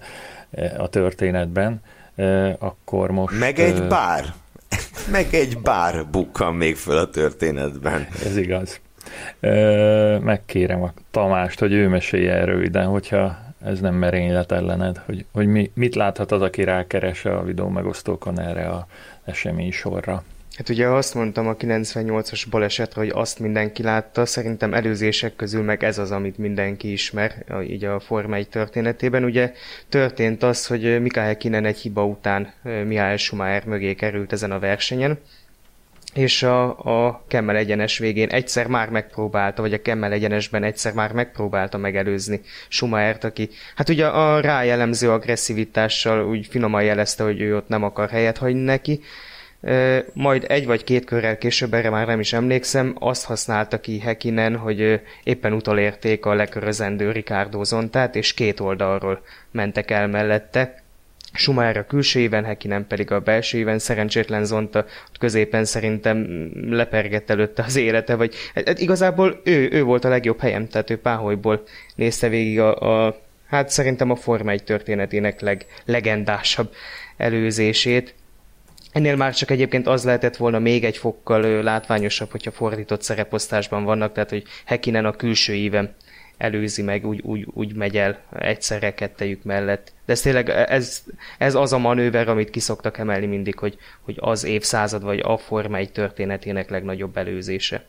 a történetben, uh, akkor most... Meg egy uh, bár! meg egy bár bukkan még föl a történetben. Ez igaz. Megkérem a Tamást, hogy ő mesélje erről röviden, hogyha ez nem merénylet ellened, hogy, hogy mi, mit láthat az, aki rákeres a videó megosztókon erre a esemény sorra. Hát ugye azt mondtam a 98-as balesetre, hogy azt mindenki látta, szerintem előzések közül meg ez az, amit mindenki ismer, így a Forma 1 történetében. Ugye történt az, hogy Mikael Häkkinen egy hiba után Mihály Schumacher mögé került ezen a versenyen, és a, a Kemmel egyenes végén egyszer már megpróbálta, vagy a Kemmel egyenesben egyszer már megpróbálta megelőzni Schumachert, aki hát ugye a rájellemző agresszivitással úgy finoman jelezte, hogy ő ott nem akar helyet hagyni neki, majd egy vagy két körrel később, erre már nem is emlékszem, azt használta ki Hekinen, hogy éppen utolérték a lekörözendő Ricardo Zontát, és két oldalról mentek el mellette, Schumacher a külső éven, Hekinen pedig a belső éven, szerencsétlen Zonta középen szerintem lepergett előtte az élete, vagy hát, hát igazából ő, ő volt a legjobb helyem, tehát ő páholyból nézte végig a, a hát szerintem a Forma 1 történetének leg, legendásabb előzését. Ennél már csak egyébként az lehetett volna még egy fokkal látványosabb, hogyha fordított szereposztásban vannak, tehát hogy Hekinen a külső éven előzi meg, úgy, úgy, úgy megy el egyszerre kettejük mellett. De ez tényleg, ez, ez az a manőver, amit kiszoktak emelni mindig, hogy, hogy az évszázad vagy a Forma egy történetének legnagyobb előzése.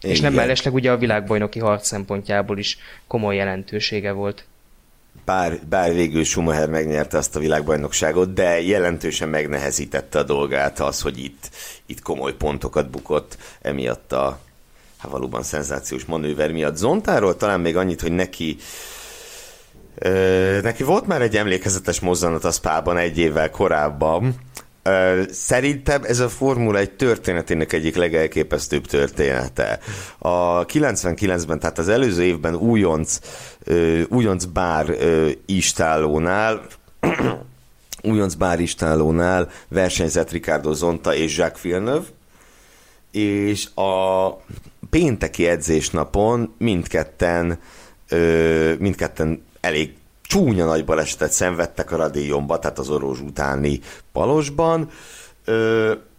Igen. És nem mellesleg ugye a világbajnoki harc szempontjából is komoly jelentősége volt. Bár, bár végül Schumacher megnyerte azt a világbajnokságot, de jelentősen megnehezítette a dolgát az, hogy itt, itt komoly pontokat bukott emiatt a, hát valóban szenzációs manőver miatt. Zontáról talán még annyit, hogy neki ö, neki volt már egy emlékezetes mozzanat a Spában egy évvel korábban, Szerintem ez a Formula egy történetének egyik legelképesztőbb története. A 99-ben, tehát az előző évben újonc, újonc bár istállónál újonc bár istállónál versenyzett Ricardo Zonta és Jacques Villeneuve, és a pénteki edzésnapon mindketten mindketten elég csúnya nagy balesetet szenvedtek a radíjomba, tehát az orvos utáni palosban.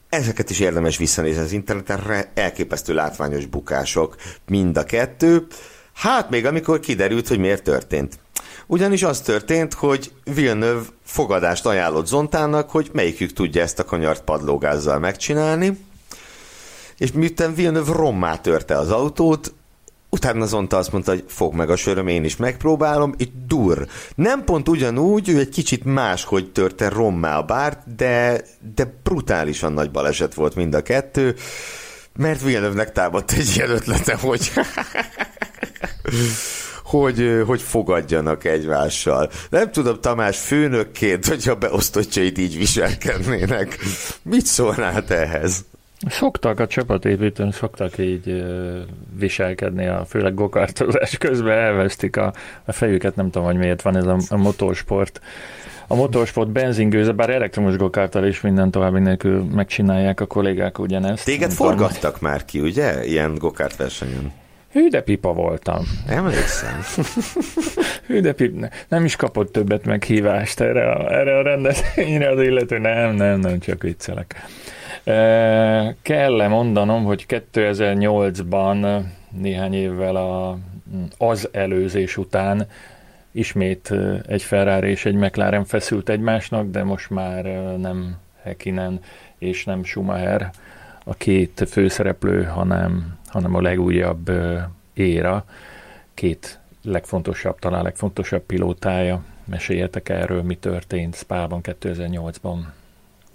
Ezeket is érdemes visszanézni az interneten, elképesztő látványos bukások mind a kettő. Hát még amikor kiderült, hogy miért történt. Ugyanis az történt, hogy Villeneuve fogadást ajánlott Zontának, hogy melyikük tudja ezt a kanyart padlógázzal megcsinálni, és miután Villeneuve rommá törte az autót, utána Zonta azt mondta, hogy fog meg a söröm, én is megpróbálom, itt dur. Nem pont ugyanúgy, ő egy kicsit máshogy törte rommá a bárt, de, de brutálisan nagy baleset volt mind a kettő, mert Villeneuve-nek támadt egy ilyen ötlete, hogy hogy, hogy fogadjanak egymással. Nem tudom, Tamás, főnökként, hogyha beosztottjait így viselkednének, mit szólnál ehhez? Szoktak a csapatépítőn, szoktak így viselkedni, a, főleg gokartozás közben elvesztik a, a fejüket, nem tudom, hogy miért van ez a, a motorsport. A motorsport benzingőze, bár elektromos gokártal is minden további nélkül megcsinálják a kollégák ugyanezt. Téged forgattak tudom. már ki, ugye? Ilyen gokárt versenyen. Hű, de pipa voltam. Emlékszem. Hű, de pipa. Nem is kapott többet meghívást erre a, erre a rendezvényre az illető. Nem, nem, nem, csak viccelek. Kell-e mondanom, hogy 2008-ban néhány évvel a, az előzés után ismét egy Ferrari és egy McLaren feszült egymásnak, de most már nem Hekinen és nem Schumacher a két főszereplő, hanem, hanem a legújabb éra, két legfontosabb, talán legfontosabb pilótája. Meséljetek erről, mi történt Spában 2008-ban.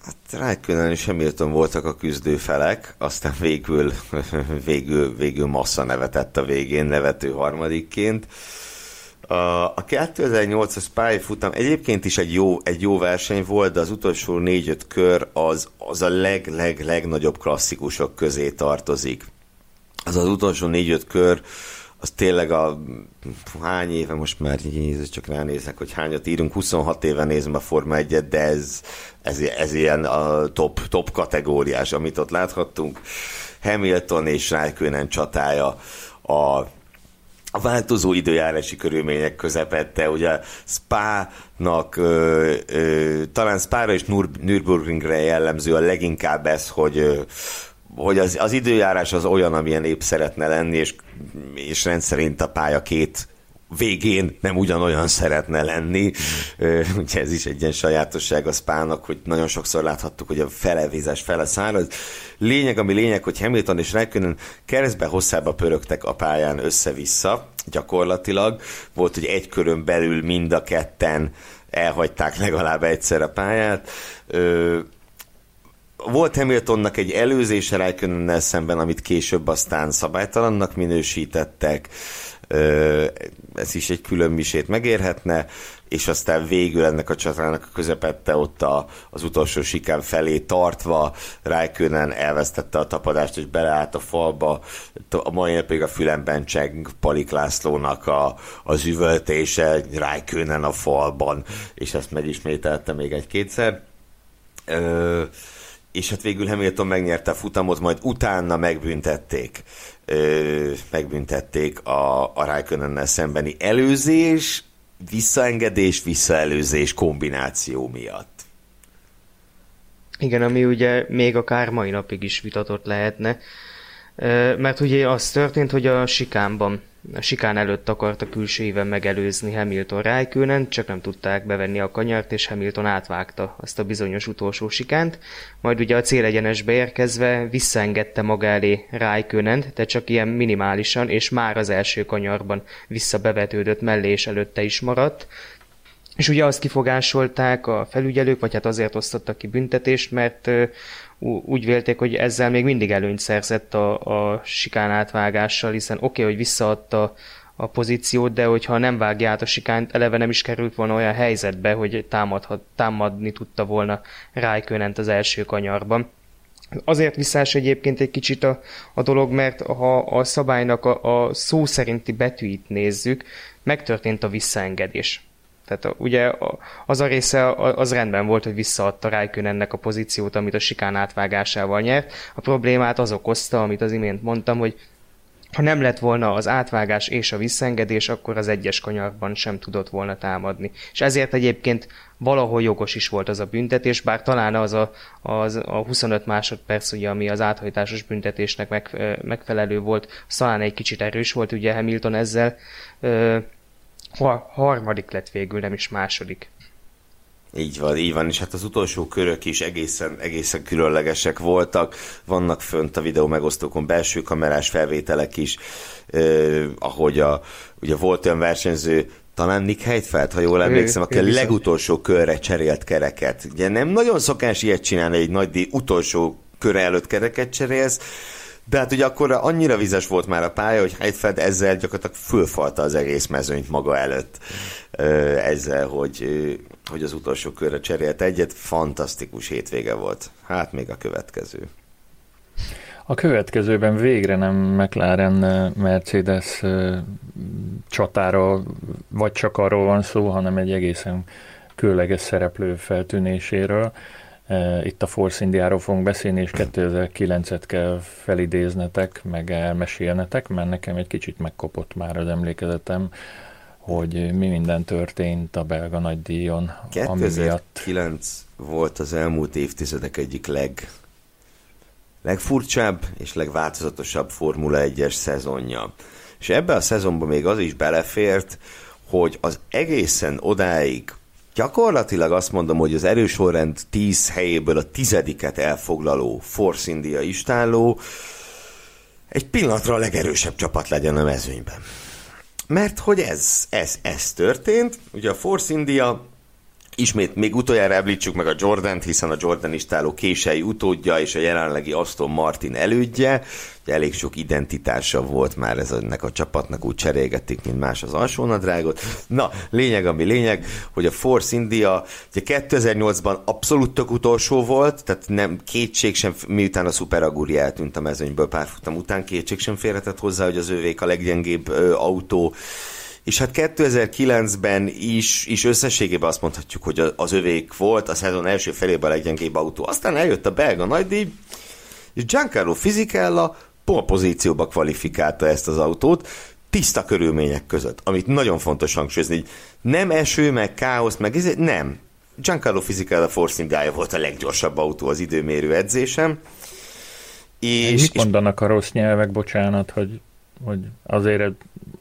Hát Raikkonen és Hamilton voltak a küzdőfelek, aztán végül, végül, végül Massa nevetett a végén, nevető harmadikként. A 2008-as pályafutam egyébként is egy jó, egy jó verseny volt, de az utolsó négy-öt kör az, az a leg-leg-legnagyobb klasszikusok közé tartozik. Az az utolsó négy-öt kör, az tényleg a hány éve most már Jézus, csak ránézek, hogy hányat írunk, 26 éve nézem a Forma 1 de ez, ez, ez ilyen a top, top kategóriás, amit ott láthattunk. Hamilton és Raikkonen csatája a a változó időjárási körülmények közepette, ugye Spa-nak, ö, ö, talán Spa-ra és Nürburgringre jellemző a leginkább ez, hogy ö, hogy az, az időjárás az olyan, amilyen épp szeretne lenni, és, és rendszerint a pálya két végén nem ugyanolyan szeretne lenni. Ugye ez is egy ilyen sajátosság a spának, hogy nagyon sokszor láthattuk, hogy a fele vízes, fele száraz. Lényeg, ami lényeg, hogy Hamilton és Raikkonen keresztbe hosszába pörögtek a pályán össze-vissza, gyakorlatilag. Volt, hogy egy körön belül mind a ketten elhagyták legalább egyszer a pályát. Volt Hamiltonnak egy előzése Raikkonennel szemben, amit később aztán szabálytalannak minősítettek ez is egy külön misét megérhetne, és aztán végül ennek a csatának a közepette ott a, az utolsó sikán felé tartva Rájkönen elvesztette a tapadást, és beleállt a falba. A mai napig a fülemben cseng Palik Lászlónak a, az üvöltése, Rájkönen a falban, és ezt megismételte még egy-kétszer. Ö, és hát végül Hamilton megnyerte a futamot, majd utána megbüntették ö, megbüntették a, a Raikkonennel szembeni előzés, visszaengedés, visszaelőzés kombináció miatt. Igen, ami ugye még akár mai napig is vitatott lehetne, mert ugye az történt, hogy a sikánban a sikán előtt akarta külső éven megelőzni Hamilton Raikkonen, csak nem tudták bevenni a kanyart, és Hamilton átvágta azt a bizonyos utolsó sikánt. Majd ugye a célegyenesbe érkezve visszaengedte maga elé Raikkonen, de csak ilyen minimálisan, és már az első kanyarban visszabevetődött mellé és előtte is maradt. És ugye azt kifogásolták a felügyelők, vagy hát azért osztottak ki büntetést, mert úgy vélték, hogy ezzel még mindig előnyt szerzett a, a sikán átvágással, hiszen oké, okay, hogy visszaadta a pozíciót, de hogyha nem vágja át a sikánt, eleve nem is került volna olyan helyzetbe, hogy támadhat, támadni tudta volna Rájkönent az első kanyarban. Azért visszás egyébként egy kicsit a, a dolog, mert ha a szabálynak a, a szó szerinti betűit nézzük, megtörtént a visszaengedés. Tehát ugye az a része az rendben volt, hogy visszaadta Rájkön ennek a pozíciót, amit a sikán átvágásával nyert. A problémát az okozta, amit az imént mondtam, hogy ha nem lett volna az átvágás és a visszengedés, akkor az egyes kanyarban sem tudott volna támadni. És ezért egyébként valahol jogos is volt az a büntetés, bár talán az a, az a 25 másodperc, ugye, ami az áthajtásos büntetésnek meg, megfelelő volt, az talán egy kicsit erős volt, ugye Hamilton ezzel ö, harmadik lett végül, nem is második. Így van, így van, és hát az utolsó körök is egészen, egészen különlegesek voltak. Vannak fönt a videó megosztókon belső kamerás felvételek is, eh, ahogy a, ugye volt olyan versenyző, talán Nick Heidfeld, ha jól emlékszem, aki a legutolsó körre cserélt kereket. Ugye nem nagyon szokás ilyet csinálni, egy nagy díj utolsó köre előtt kereket cserélsz, de hát ugye akkor annyira vizes volt már a pálya, hogy Heidfeld ezzel gyakorlatilag fölfalta az egész mezőnyt maga előtt. Ezzel, hogy, hogy az utolsó körre cserélt egyet. Fantasztikus hétvége volt. Hát még a következő. A következőben végre nem McLaren Mercedes csatára, vagy csak arról van szó, hanem egy egészen különleges szereplő feltűnéséről. Itt a Force Indiáról fogunk beszélni, és 2009-et kell felidéznetek, meg elmesélnetek, mert nekem egy kicsit megkopott már az emlékezetem, hogy mi minden történt a belga nagydíjon. 2009 volt az elmúlt évtizedek egyik leg, legfurcsább és legváltozatosabb Formula 1-es szezonja. És ebbe a szezonban még az is belefért, hogy az egészen odáig Gyakorlatilag azt mondom, hogy az erősorrend 10 helyéből a tizediket elfoglaló Force India istálló egy pillanatra a legerősebb csapat legyen a mezőnyben. Mert hogy ez, ez, ez történt, ugye a Force India Ismét még utoljára említsük meg a Jordan-t, hiszen a Jordan istáló kései utódja és a jelenlegi Aston Martin elődje. Ugye elég sok identitása volt már ez ennek a csapatnak, úgy cserélgették, mint más az alsónadrágot. Na, lényeg, ami lényeg, hogy a Force India ugye 2008-ban abszolút tök utolsó volt, tehát nem kétség sem, miután a Super Aguri eltűnt a mezőnyből pár futam után, kétség sem félretett hozzá, hogy az ővék a leggyengébb ö, autó és hát 2009-ben is, is összességében azt mondhatjuk, hogy az övék volt a szezon első felében a leggyengébb autó. Aztán eljött a belga nagydíj, és Giancarlo Fisichella pol pozícióba kvalifikálta ezt az autót, tiszta körülmények között, amit nagyon fontos hangsúlyozni, nem eső, meg káosz, meg ez, nem. Giancarlo Fisichella Force India volt a leggyorsabb autó az időmérő edzésem. És, mit mondanak a rossz nyelvek, bocsánat, hogy, hogy azért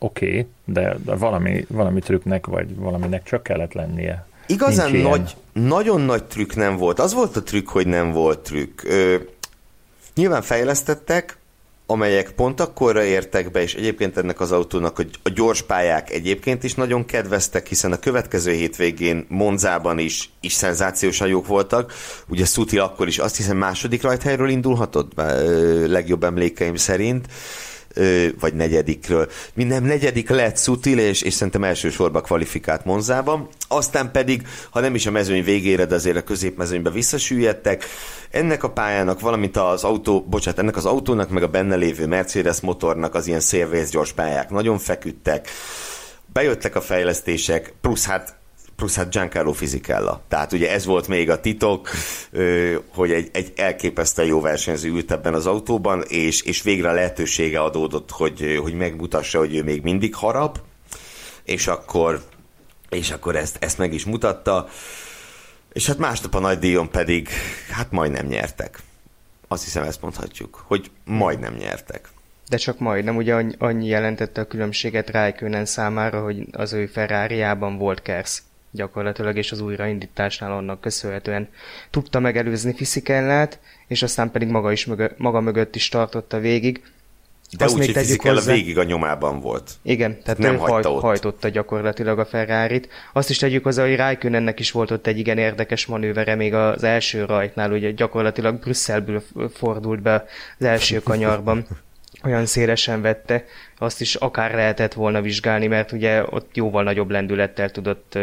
oké, okay, de, de valami, valami trükknek, vagy valaminek csak kellett lennie. Igazán nagy, nagyon nagy trükk nem volt. Az volt a trükk, hogy nem volt trükk. Ö, nyilván fejlesztettek, amelyek pont akkorra értek be, és egyébként ennek az autónak hogy a gyors pályák egyébként is nagyon kedveztek, hiszen a következő hétvégén Monzában is, is szenzációsan jók voltak. Ugye Szuti akkor is azt hiszem második rajthelyről indulhatott, legjobb emlékeim szerint vagy negyedikről. Minden negyedik lett Szutil, és, és szerintem elsősorban kvalifikált Monzában. Aztán pedig, ha nem is a mezőny végére, de azért a középmezőnybe visszasüllyedtek. Ennek a pályának, valamint az autó, bocsánat, ennek az autónak, meg a benne lévő Mercedes motornak az ilyen szélvész gyors pályák nagyon feküdtek. Bejöttek a fejlesztések, plusz hát plusz hát Giancarlo Fisichella. Tehát ugye ez volt még a titok, hogy egy, egy elképesztően jó versenyző ült ebben az autóban, és, és végre lehetősége adódott, hogy, hogy megmutassa, hogy ő még mindig harap, és akkor, és akkor ezt, ezt meg is mutatta. És hát másnap a nagy díjon pedig, hát majdnem nyertek. Azt hiszem ezt mondhatjuk, hogy majdnem nyertek. De csak majdnem, ugye annyi jelentette a különbséget Raikkonen számára, hogy az ő ferrari volt Kersz gyakorlatilag, és az újraindításnál annak köszönhetően tudta megelőzni Fiszikellát, és aztán pedig maga, is mögö, maga mögött is tartotta végig. De Azt úgy, hogy hozzá... végig a nyomában volt. Igen, tehát nem hajt, ott. hajtotta gyakorlatilag a ferrari -t. Azt is tegyük hozzá, hogy Raikönennek is volt ott egy igen érdekes manővere még az első rajtnál, ugye gyakorlatilag Brüsszelből fordult be az első kanyarban. olyan szélesen vette, azt is akár lehetett volna vizsgálni, mert ugye ott jóval nagyobb lendülettel tudott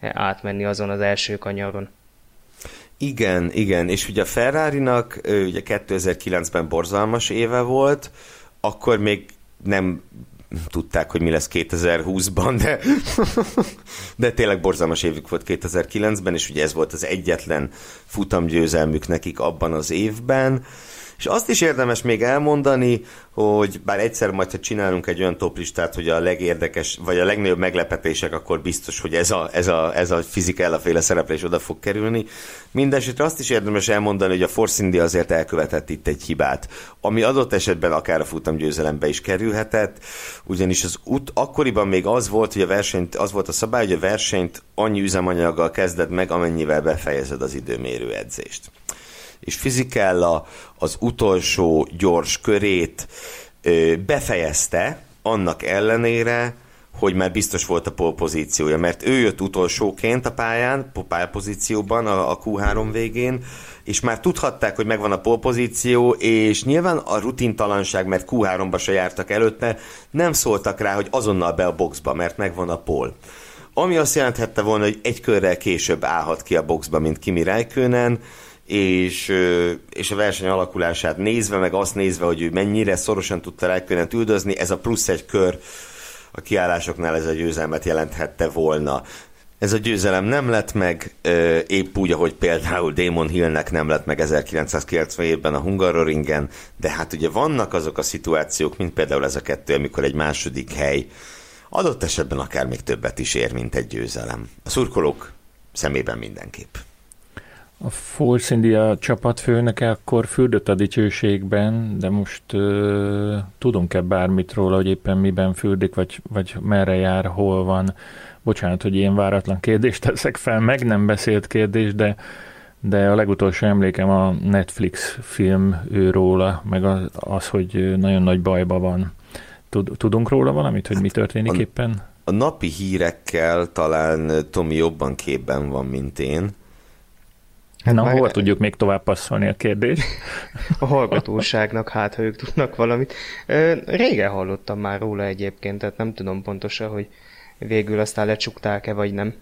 átmenni azon az első kanyaron. Igen, igen, és ugye a Ferrari-nak ugye 2009-ben borzalmas éve volt, akkor még nem tudták, hogy mi lesz 2020-ban, de, de tényleg borzalmas évük volt 2009-ben, és ugye ez volt az egyetlen futamgyőzelmük nekik abban az évben, És azt is érdemes még elmondani, hogy bár egyszer majd, ha csinálunk egy olyan toplistát, hogy a legérdekes, vagy a legnagyobb meglepetések, akkor biztos, hogy ez a, ez a, ez a fizikella féle szereplés oda fog kerülni. Mindenesetre azt is érdemes elmondani, hogy a Force India azért elkövetett itt egy hibát, ami adott esetben akár a futamgyőzelembe is kerülhetett, ugyanis az út akkoriban még az volt, hogy a versenyt, az volt a szabály, hogy a versenyt annyi üzemanyaggal kezded meg, amennyivel befejezed az időmérő edzést és Fizikella az utolsó gyors körét befejezte, annak ellenére, hogy már biztos volt a polpozíciója, mert ő jött utolsóként a pályán, pályapozícióban a, a Q3 végén, és már tudhatták, hogy megvan a polpozíció, és nyilván a rutintalanság, mert Q3-ba se jártak előtte, nem szóltak rá, hogy azonnal be a boxba, mert megvan a pol. Ami azt jelenthette volna, hogy egy körrel később állhat ki a boxba, mint Kimi Räikkönen, és, és a verseny alakulását nézve, meg azt nézve, hogy ő mennyire szorosan tudta Räikkönen üldözni, ez a plusz egy kör a kiállásoknál ez a győzelmet jelenthette volna. Ez a győzelem nem lett meg, épp úgy, ahogy például Damon Hillnek nem lett meg 1997-ben a Hungaroringen, de hát ugye vannak azok a szituációk, mint például ez a kettő, amikor egy második hely adott esetben akár még többet is ér, mint egy győzelem. A szurkolók szemében mindenképp. A Force India csapatfőnöke akkor fürdött a dicsőségben, de most uh, tudunk-e bármit róla, hogy éppen miben fürdik, vagy, vagy merre jár, hol van? Bocsánat, hogy ilyen váratlan kérdést teszek fel, meg nem beszélt kérdés, de, de a legutolsó emlékem a Netflix film ő róla, meg az, az hogy nagyon nagy bajba van. Tudunk róla valamit, hogy mi hát történik a, éppen? A napi hírekkel talán Tomi jobban képben van, mint én Hát Na, hol tudjuk még tovább passzolni a kérdést? A hallgatóságnak, hát ha ők tudnak valamit. Régen hallottam már róla egyébként, tehát nem tudom pontosan, hogy végül aztán lecsukták-e, vagy nem.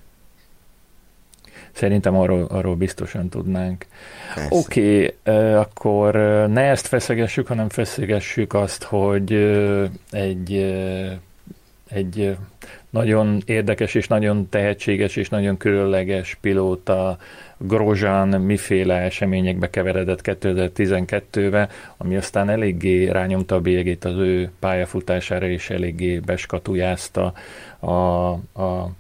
Szerintem arról, arról biztosan tudnánk. Oké, okay, akkor ne ezt feszegessük, hanem feszegessük azt, hogy egy, egy nagyon érdekes és nagyon tehetséges és nagyon különleges pilóta Grozsán miféle eseményekbe keveredett 2012-be, ami aztán eléggé rányomta a bélyegét az ő pályafutására, és eléggé beskatujázta a, a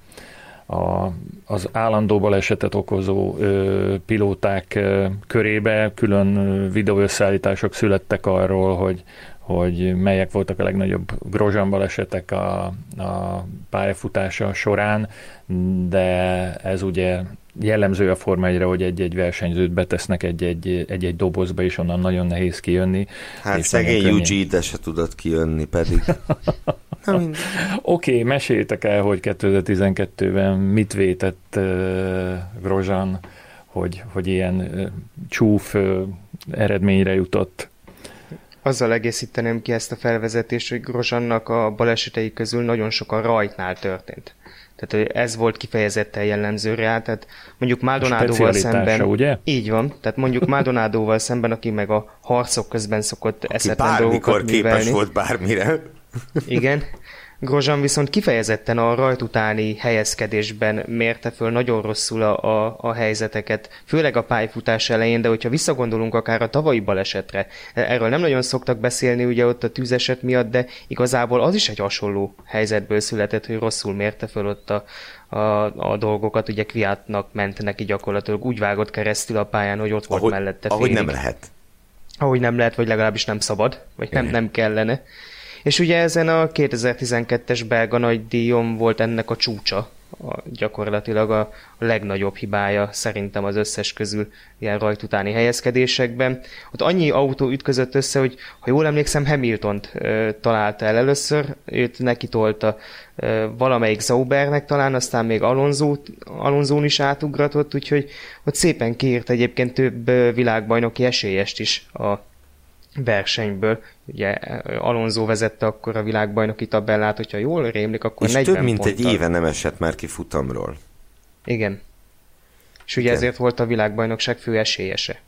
a, az állandó balesetet okozó ö, pilóták ö, körébe. Külön videóösszeállítások születtek arról, hogy, hogy melyek voltak a legnagyobb Grozsán balesetek a, a pályafutása során, de ez ugye jellemző a Forma 1 hogy egy-egy versenyzőt betesznek egy-egy, egy-egy dobozba, és onnan nagyon nehéz kijönni. Hát szegény Yuji ide se tudott kijönni pedig. Oké, okay, meséljétek el, hogy 2012-ben mit vétett uh, Grozsán, hogy, hogy ilyen uh, csúf uh, eredményre jutott. Azzal egészíteném ki ezt a felvezetést, hogy Grozsannak a balesetei közül nagyon sokan rajtnál történt. Tehát ez volt kifejezetten jellemző rá, tehát mondjuk Maldonádóval szemben... ugye? Így van, tehát mondjuk Maldonádóval szemben, aki meg a harcok közben szokott aki eszetlen dolgokat képes művelni. volt bármire. Igen. Grozsan viszont kifejezetten a rajt utáni helyezkedésben mérte föl nagyon rosszul a, a, a helyzeteket, főleg a pályfutás elején, de hogyha visszagondolunk akár a tavalyi balesetre, erről nem nagyon szoktak beszélni ugye ott a tűzeset miatt, de igazából az is egy hasonló helyzetből született, hogy rosszul mérte föl ott a, a, a dolgokat, ugye Kviátnak ment neki gyakorlatilag, úgy vágott keresztül a pályán, hogy ott volt ahogy, mellette félig. Ahogy nem lehet. Ahogy nem lehet, vagy legalábbis nem szabad, vagy nem, nem kellene. És ugye ezen a 2012-es belga nagy díjon volt ennek a csúcsa, a, gyakorlatilag a, legnagyobb hibája szerintem az összes közül ilyen rajt utáni helyezkedésekben. Ott annyi autó ütközött össze, hogy ha jól emlékszem Hamilton-t ö, találta el először, őt neki tolta ö, valamelyik Zaubernek talán, aztán még Alonso, Alonso is átugratott, úgyhogy ott szépen kiírt egyébként több világbajnoki esélyest is a versenyből. Ugye Alonso vezette akkor a világbajnoki tabellát, hogyha jól rémlik, akkor És 40 több mint ponttal. egy éve nem esett már ki futamról. Igen. És ugye Igen. ezért volt a világbajnokság fő esélyese.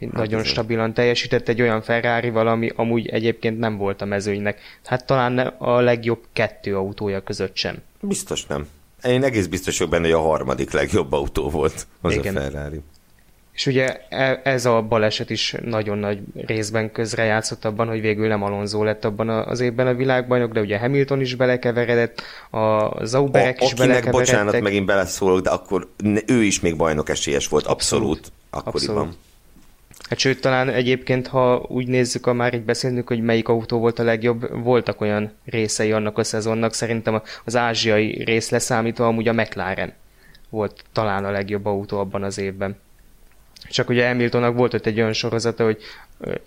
Hát Nagyon bizony. stabilan teljesített egy olyan ferrari ami amúgy egyébként nem volt a mezőnynek. Hát talán a legjobb kettő autója között sem. Biztos nem. Én egész biztos vagyok benne, hogy a harmadik legjobb autó volt az Igen. a Ferrari. És ugye e, ez a baleset is nagyon nagy részben közrejátszott abban, hogy végül nem Alonso lett abban az évben a világbajnok, de ugye Hamilton is belekeveredett, a Zauberek a, is belekeveredtek. bocsánat, megint beleszólok, de akkor ő is még bajnok esélyes volt, abszolút, abszolút akkoriban. Abszolút. Hát sőt, talán egyébként, ha úgy nézzük, ha már így beszélünk, hogy melyik autó volt a legjobb, voltak olyan részei annak a szezonnak, szerintem az ázsiai rész leszámítva amúgy a McLaren volt talán a legjobb autó abban az évben. Csak ugye Hamiltonnak volt ott egy olyan sorozata, hogy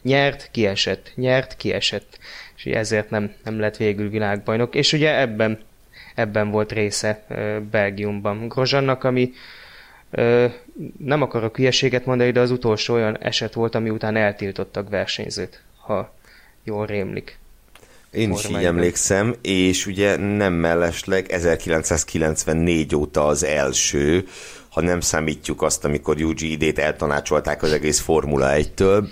nyert, kiesett, nyert, kiesett, és ezért nem, nem lett végül világbajnok. És ugye ebben, ebben volt része Belgiumban Grozsannak, ami nem akarok hülyeséget mondani, de az utolsó olyan eset volt, ami után eltiltottak versenyzőt, ha jól rémlik. Én is így emlékszem, és ugye nem mellesleg 1994 óta az első, ha nem számítjuk azt, amikor Yuji idét eltanácsolták az egész Formula 1-től,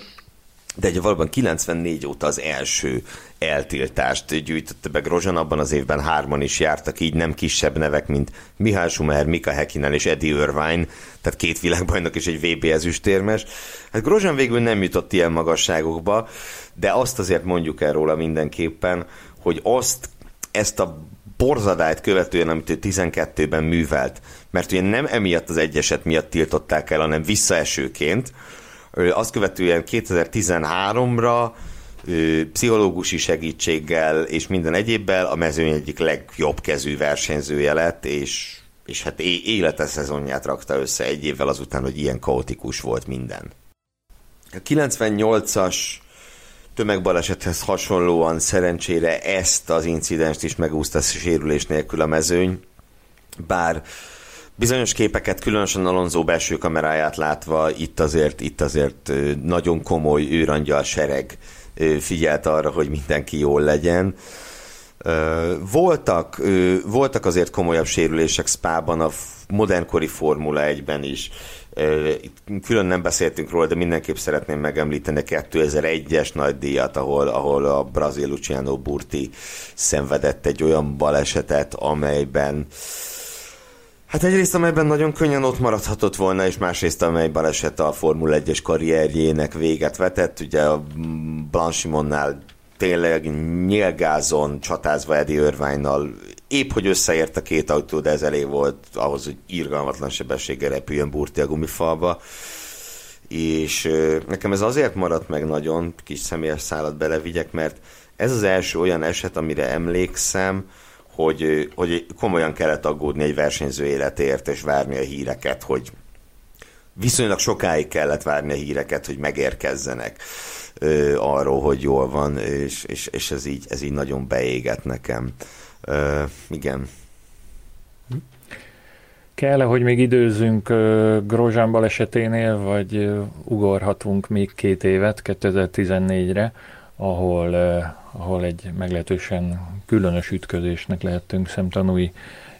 de egy valóban 94 óta az első eltiltást gyűjtötte be Grozsan, abban az évben hárman is jártak, így nem kisebb nevek, mint Mihály Schumer, Mika Häkkinen és Eddie Irvine, tehát két világbajnok és egy VB ezüstérmes. Hát Grozsan végül nem jutott ilyen magasságokba, de azt azért mondjuk el róla mindenképpen, hogy azt, ezt a borzadályt követően, amit ő 12-ben művelt, mert ugye nem emiatt az egyeset miatt tiltották el, hanem visszaesőként, azt követően 2013-ra pszichológusi segítséggel és minden egyébbel a mezőny egyik legjobb kezű versenyzője lett, és, és hát élete szezonját rakta össze egy évvel azután, hogy ilyen kaotikus volt minden. A 98-as tömegbalesethez hasonlóan szerencsére ezt az incidenst is megúszta sérülés nélkül a mezőny, bár Bizonyos képeket, különösen Alonso belső kameráját látva, itt azért, itt azért nagyon komoly őrangyal sereg figyelt arra, hogy mindenki jól legyen. Voltak, voltak azért komolyabb sérülések Spában, a modernkori Formula 1-ben is. Külön nem beszéltünk róla, de mindenképp szeretném megemlíteni a 2001-es nagy díjat, ahol, ahol a brazil Luciano Burti szenvedett egy olyan balesetet, amelyben Hát egyrészt, amelyben nagyon könnyen ott maradhatott volna, és másrészt, amely baleset a Formula 1-es karrierjének véget vetett. Ugye a Blanchimonnál tényleg nyilgázon csatázva Eddie Irvine-nal épp, hogy összeért a két autó, de ez elég volt ahhoz, hogy irgalmatlan sebességgel repüljön Burti a gumifalba. És nekem ez azért maradt meg nagyon, kis személyes szállat belevigyek, mert ez az első olyan eset, amire emlékszem, hogy, hogy komolyan kellett aggódni egy versenyző életért, és várni a híreket, hogy viszonylag sokáig kellett várni a híreket, hogy megérkezzenek arról, hogy jól van, és, és, és ez, így, ez így nagyon beégett nekem. Ö, igen. Kell-e, hogy még időzzünk Grozsán baleseténél, vagy ugorhatunk még két évet, 2014-re, ahol ahol egy meglehetősen különös ütközésnek lehettünk szemtanúi,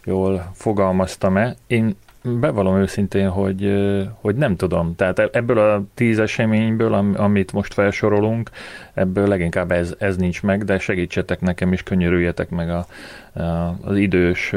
jól fogalmaztam-e. Én bevallom őszintén, hogy, hogy nem tudom. Tehát e-, ebből a tíz eseményből, amit most felsorolunk, ebből leginkább ez, ez nincs meg, de segítsetek nekem is, könyörüljetek meg a, a, az idős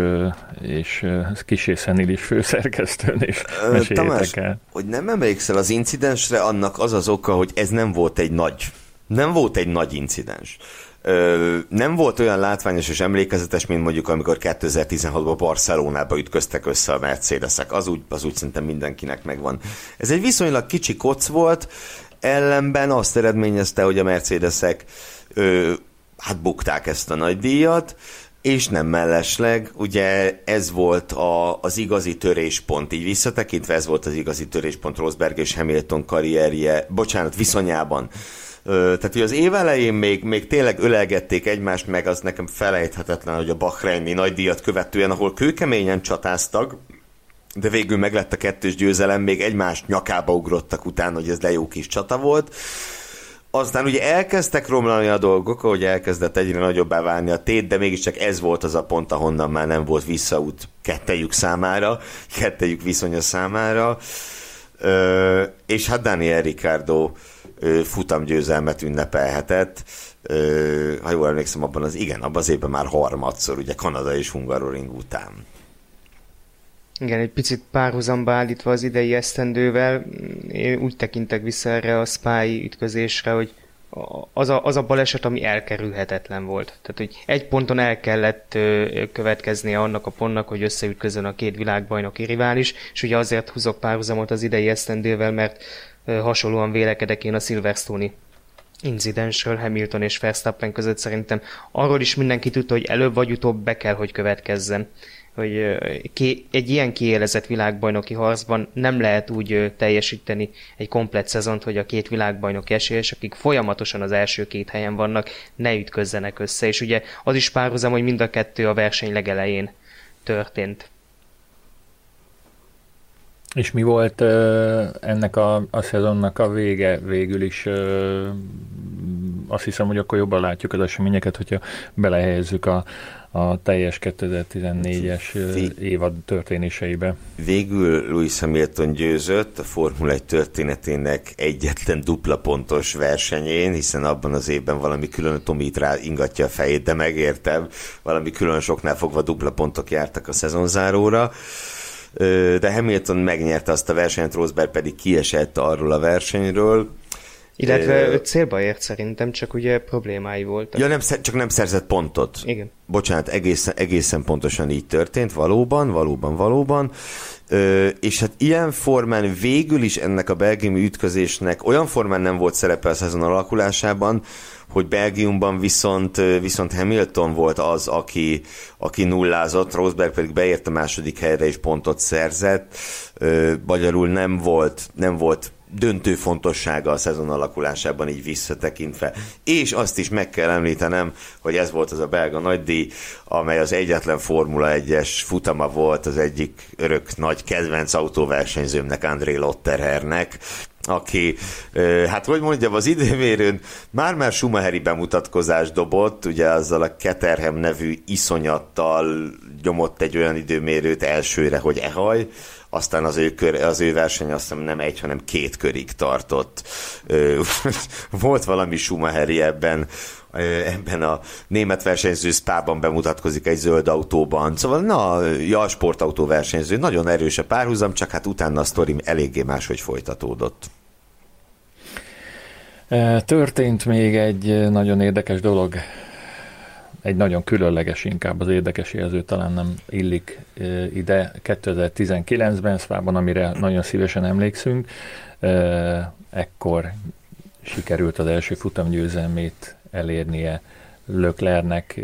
és kisé szenilis főszerkesztőn, és meséljétek Tamás, el. hogy nem emlékszel az incidensre, annak az az oka, hogy ez nem volt egy nagy nem volt egy nagy incidens. Ö, nem volt olyan látványos és emlékezetes, mint mondjuk amikor 2016-ban Barcelonába ütköztek össze a Mercedesek. Az úgy, az úgy szerintem mindenkinek megvan. Ez egy viszonylag kicsi koc volt, ellenben azt eredményezte, hogy a Mercedesek ö, hát bukták ezt a nagy díjat, és nem mellesleg, ugye ez volt a, az igazi töréspont, így visszatekintve ez volt az igazi töréspont Rosberg és Hamilton karrierje, bocsánat, viszonyában tehát, hogy az év elején még, még tényleg ölelgették egymást, meg az nekem felejthetetlen, hogy a Bahreini nagy díjat követően, ahol kőkeményen csatáztak, de végül meglett a kettős győzelem, még egymást nyakába ugrottak utána, hogy ez de jó kis csata volt. Aztán ugye elkezdtek romlani a dolgok, ahogy elkezdett egyre nagyobbá válni a tét, de mégiscsak ez volt az a pont, ahonnan már nem volt visszaút kettejük számára, kettejük viszonya számára. Ö, és hát Daniel Ricardo futamgyőzelmet ünnepelhetett. Ha jól emlékszem, abban az igen, abban az évben már harmadszor, ugye Kanada és Hungaroring után. Igen, egy picit párhuzamba állítva az idei esztendővel, én úgy tekintek vissza erre a Spy ütközésre, hogy az a, az a baleset, ami elkerülhetetlen volt. Tehát, hogy egy ponton el kellett következnie annak a pontnak, hogy összeütközön a két világbajnoki rivális, és ugye azért húzok párhuzamot az idei esztendővel, mert hasonlóan vélekedek én a Silverstone-i incidensről Hamilton és Verstappen között szerintem arról is mindenki tudta, hogy előbb vagy utóbb be kell, hogy következzen hogy egy ilyen kiélezett világbajnoki harcban nem lehet úgy teljesíteni egy komplet szezont, hogy a két világbajnok esélyes, akik folyamatosan az első két helyen vannak, ne ütközzenek össze. És ugye az is párhuzam, hogy mind a kettő a verseny legelején történt. És mi volt uh, ennek a, a szezonnak a vége végül is? Uh, azt hiszem, hogy akkor jobban látjuk az eseményeket, hogyha belehelyezzük a, a teljes 2014-es évad történéseibe. Végül Louis Hamilton győzött a Formula 1 történetének egyetlen dupla pontos versenyén, hiszen abban az évben valami külön Tomit rá ingatja a fejét, de megértem, valami külön soknál fogva dupla pontok jártak a szezonzáróra de Hamilton megnyerte azt a versenyt, Rosberg pedig kiesett arról a versenyről, illetve ő célba ért szerintem, csak ugye problémái voltak. Ja, nem, csak nem szerzett pontot. Igen. Bocsánat, egészen, egészen pontosan így történt, valóban, valóban, valóban. Ö, és hát ilyen formán végül is ennek a belgiumi ütközésnek olyan formán nem volt szerepe a szezon alakulásában, hogy Belgiumban viszont, viszont Hamilton volt az, aki, aki nullázott, Rosberg pedig beért a második helyre és pontot szerzett. Ö, magyarul nem volt, nem volt döntő fontossága a szezon alakulásában így visszatekintve. És azt is meg kell említenem, hogy ez volt az a belga nagydíj, amely az egyetlen Formula 1-es futama volt az egyik örök nagy kedvenc autóversenyzőmnek, André Lotterhernek, aki, hát hogy mondjam, az időmérőn már-már Schumacheri bemutatkozást dobott, ugye azzal a Keterhem nevű iszonyattal nyomott egy olyan időmérőt elsőre, hogy ehaj, aztán az ő, kör, az ő verseny azt hiszem nem egy, hanem két körig tartott. Volt valami Schumacheri ebben, ebben a német versenyző Spában bemutatkozik egy zöld autóban. Szóval, na, ja, sportautó versenyző, nagyon erős a párhuzam, csak hát utána a sztori eléggé máshogy folytatódott. Történt még egy nagyon érdekes dolog egy nagyon különleges, inkább az érdekes jelző talán nem illik ide. 2019-ben Szvában, amire nagyon szívesen emlékszünk, ekkor sikerült az első futamgyőzelmét elérnie Löklernek,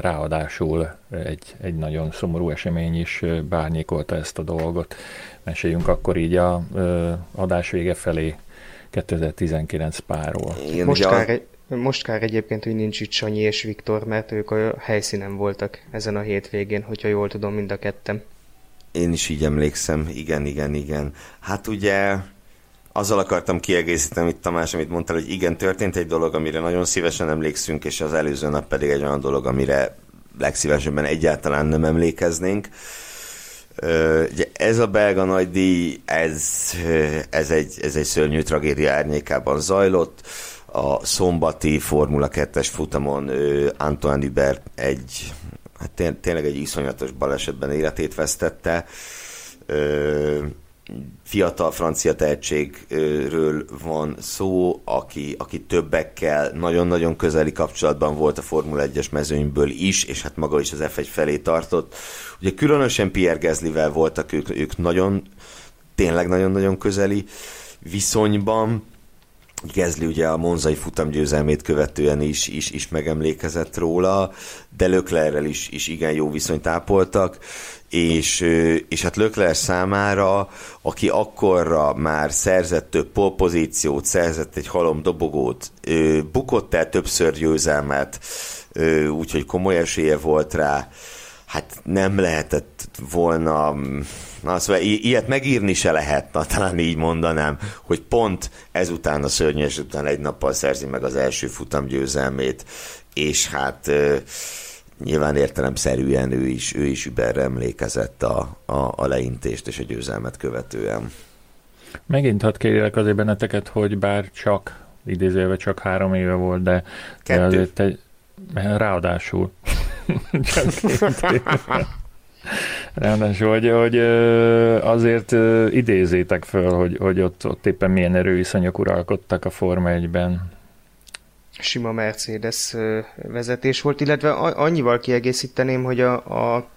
ráadásul egy, egy nagyon szomorú esemény is bárnyékolta ezt a dolgot. Meséljünk akkor így a adás vége felé 2019 páról. Most kár, most kár egyébként, hogy nincs itt Sanyi és Viktor, mert ők a helyszínen voltak ezen a hétvégén, hogyha jól tudom mind a kettem. Én is így emlékszem, igen, igen, igen. Hát ugye azzal akartam kiegészíteni, itt Tamás, amit mondtál, hogy igen, történt egy dolog, amire nagyon szívesen emlékszünk, és az előző nap pedig egy olyan dolog, amire legszívesebben egyáltalán nem emlékeznénk. Ugye ez a belga nagydíj, ez, ez, egy, ez egy szörnyű tragédia árnyékában zajlott a szombati Formula 2-es futamon Antoine Hubert egy, hát tényleg egy iszonyatos balesetben életét vesztette. Fiatal francia tehetségről van szó, aki, aki többekkel nagyon-nagyon közeli kapcsolatban volt a Formula 1-es mezőnyből is, és hát maga is az F1 felé tartott. Ugye különösen Pierre Gaslyvel voltak ők, ők nagyon, tényleg nagyon-nagyon közeli viszonyban Gezli ugye a monzai futamgyőzelmét követően is, is, is megemlékezett róla, de Löklerrel is, is igen jó viszonyt ápoltak, és, és hát Lökler számára, aki akkorra már szerzett több polpozíciót, szerzett egy halom dobogót, bukott el többször győzelmet, úgyhogy komoly esélye volt rá, hát nem lehetett volna Na, szóval i- ilyet megírni se lehet, na, talán így mondanám, hogy pont ezután a szörnyes után egy nappal szerzi meg az első futam győzelmét, és hát nyilván értelemszerűen ő is, ő is überre emlékezett a, a, a leintést és a győzelmet követően. Megint hadd kérjek azért benneteket, hogy bár csak, idézőjelben csak három éve volt, de, de azért egy, ráadásul csak két éve. Ráadásul, hogy, hogy azért idézétek föl, hogy, hogy ott, ott éppen milyen erőviszonyok uralkodtak a Forma 1-ben. Sima Mercedes vezetés volt, illetve annyival kiegészíteném, hogy a, a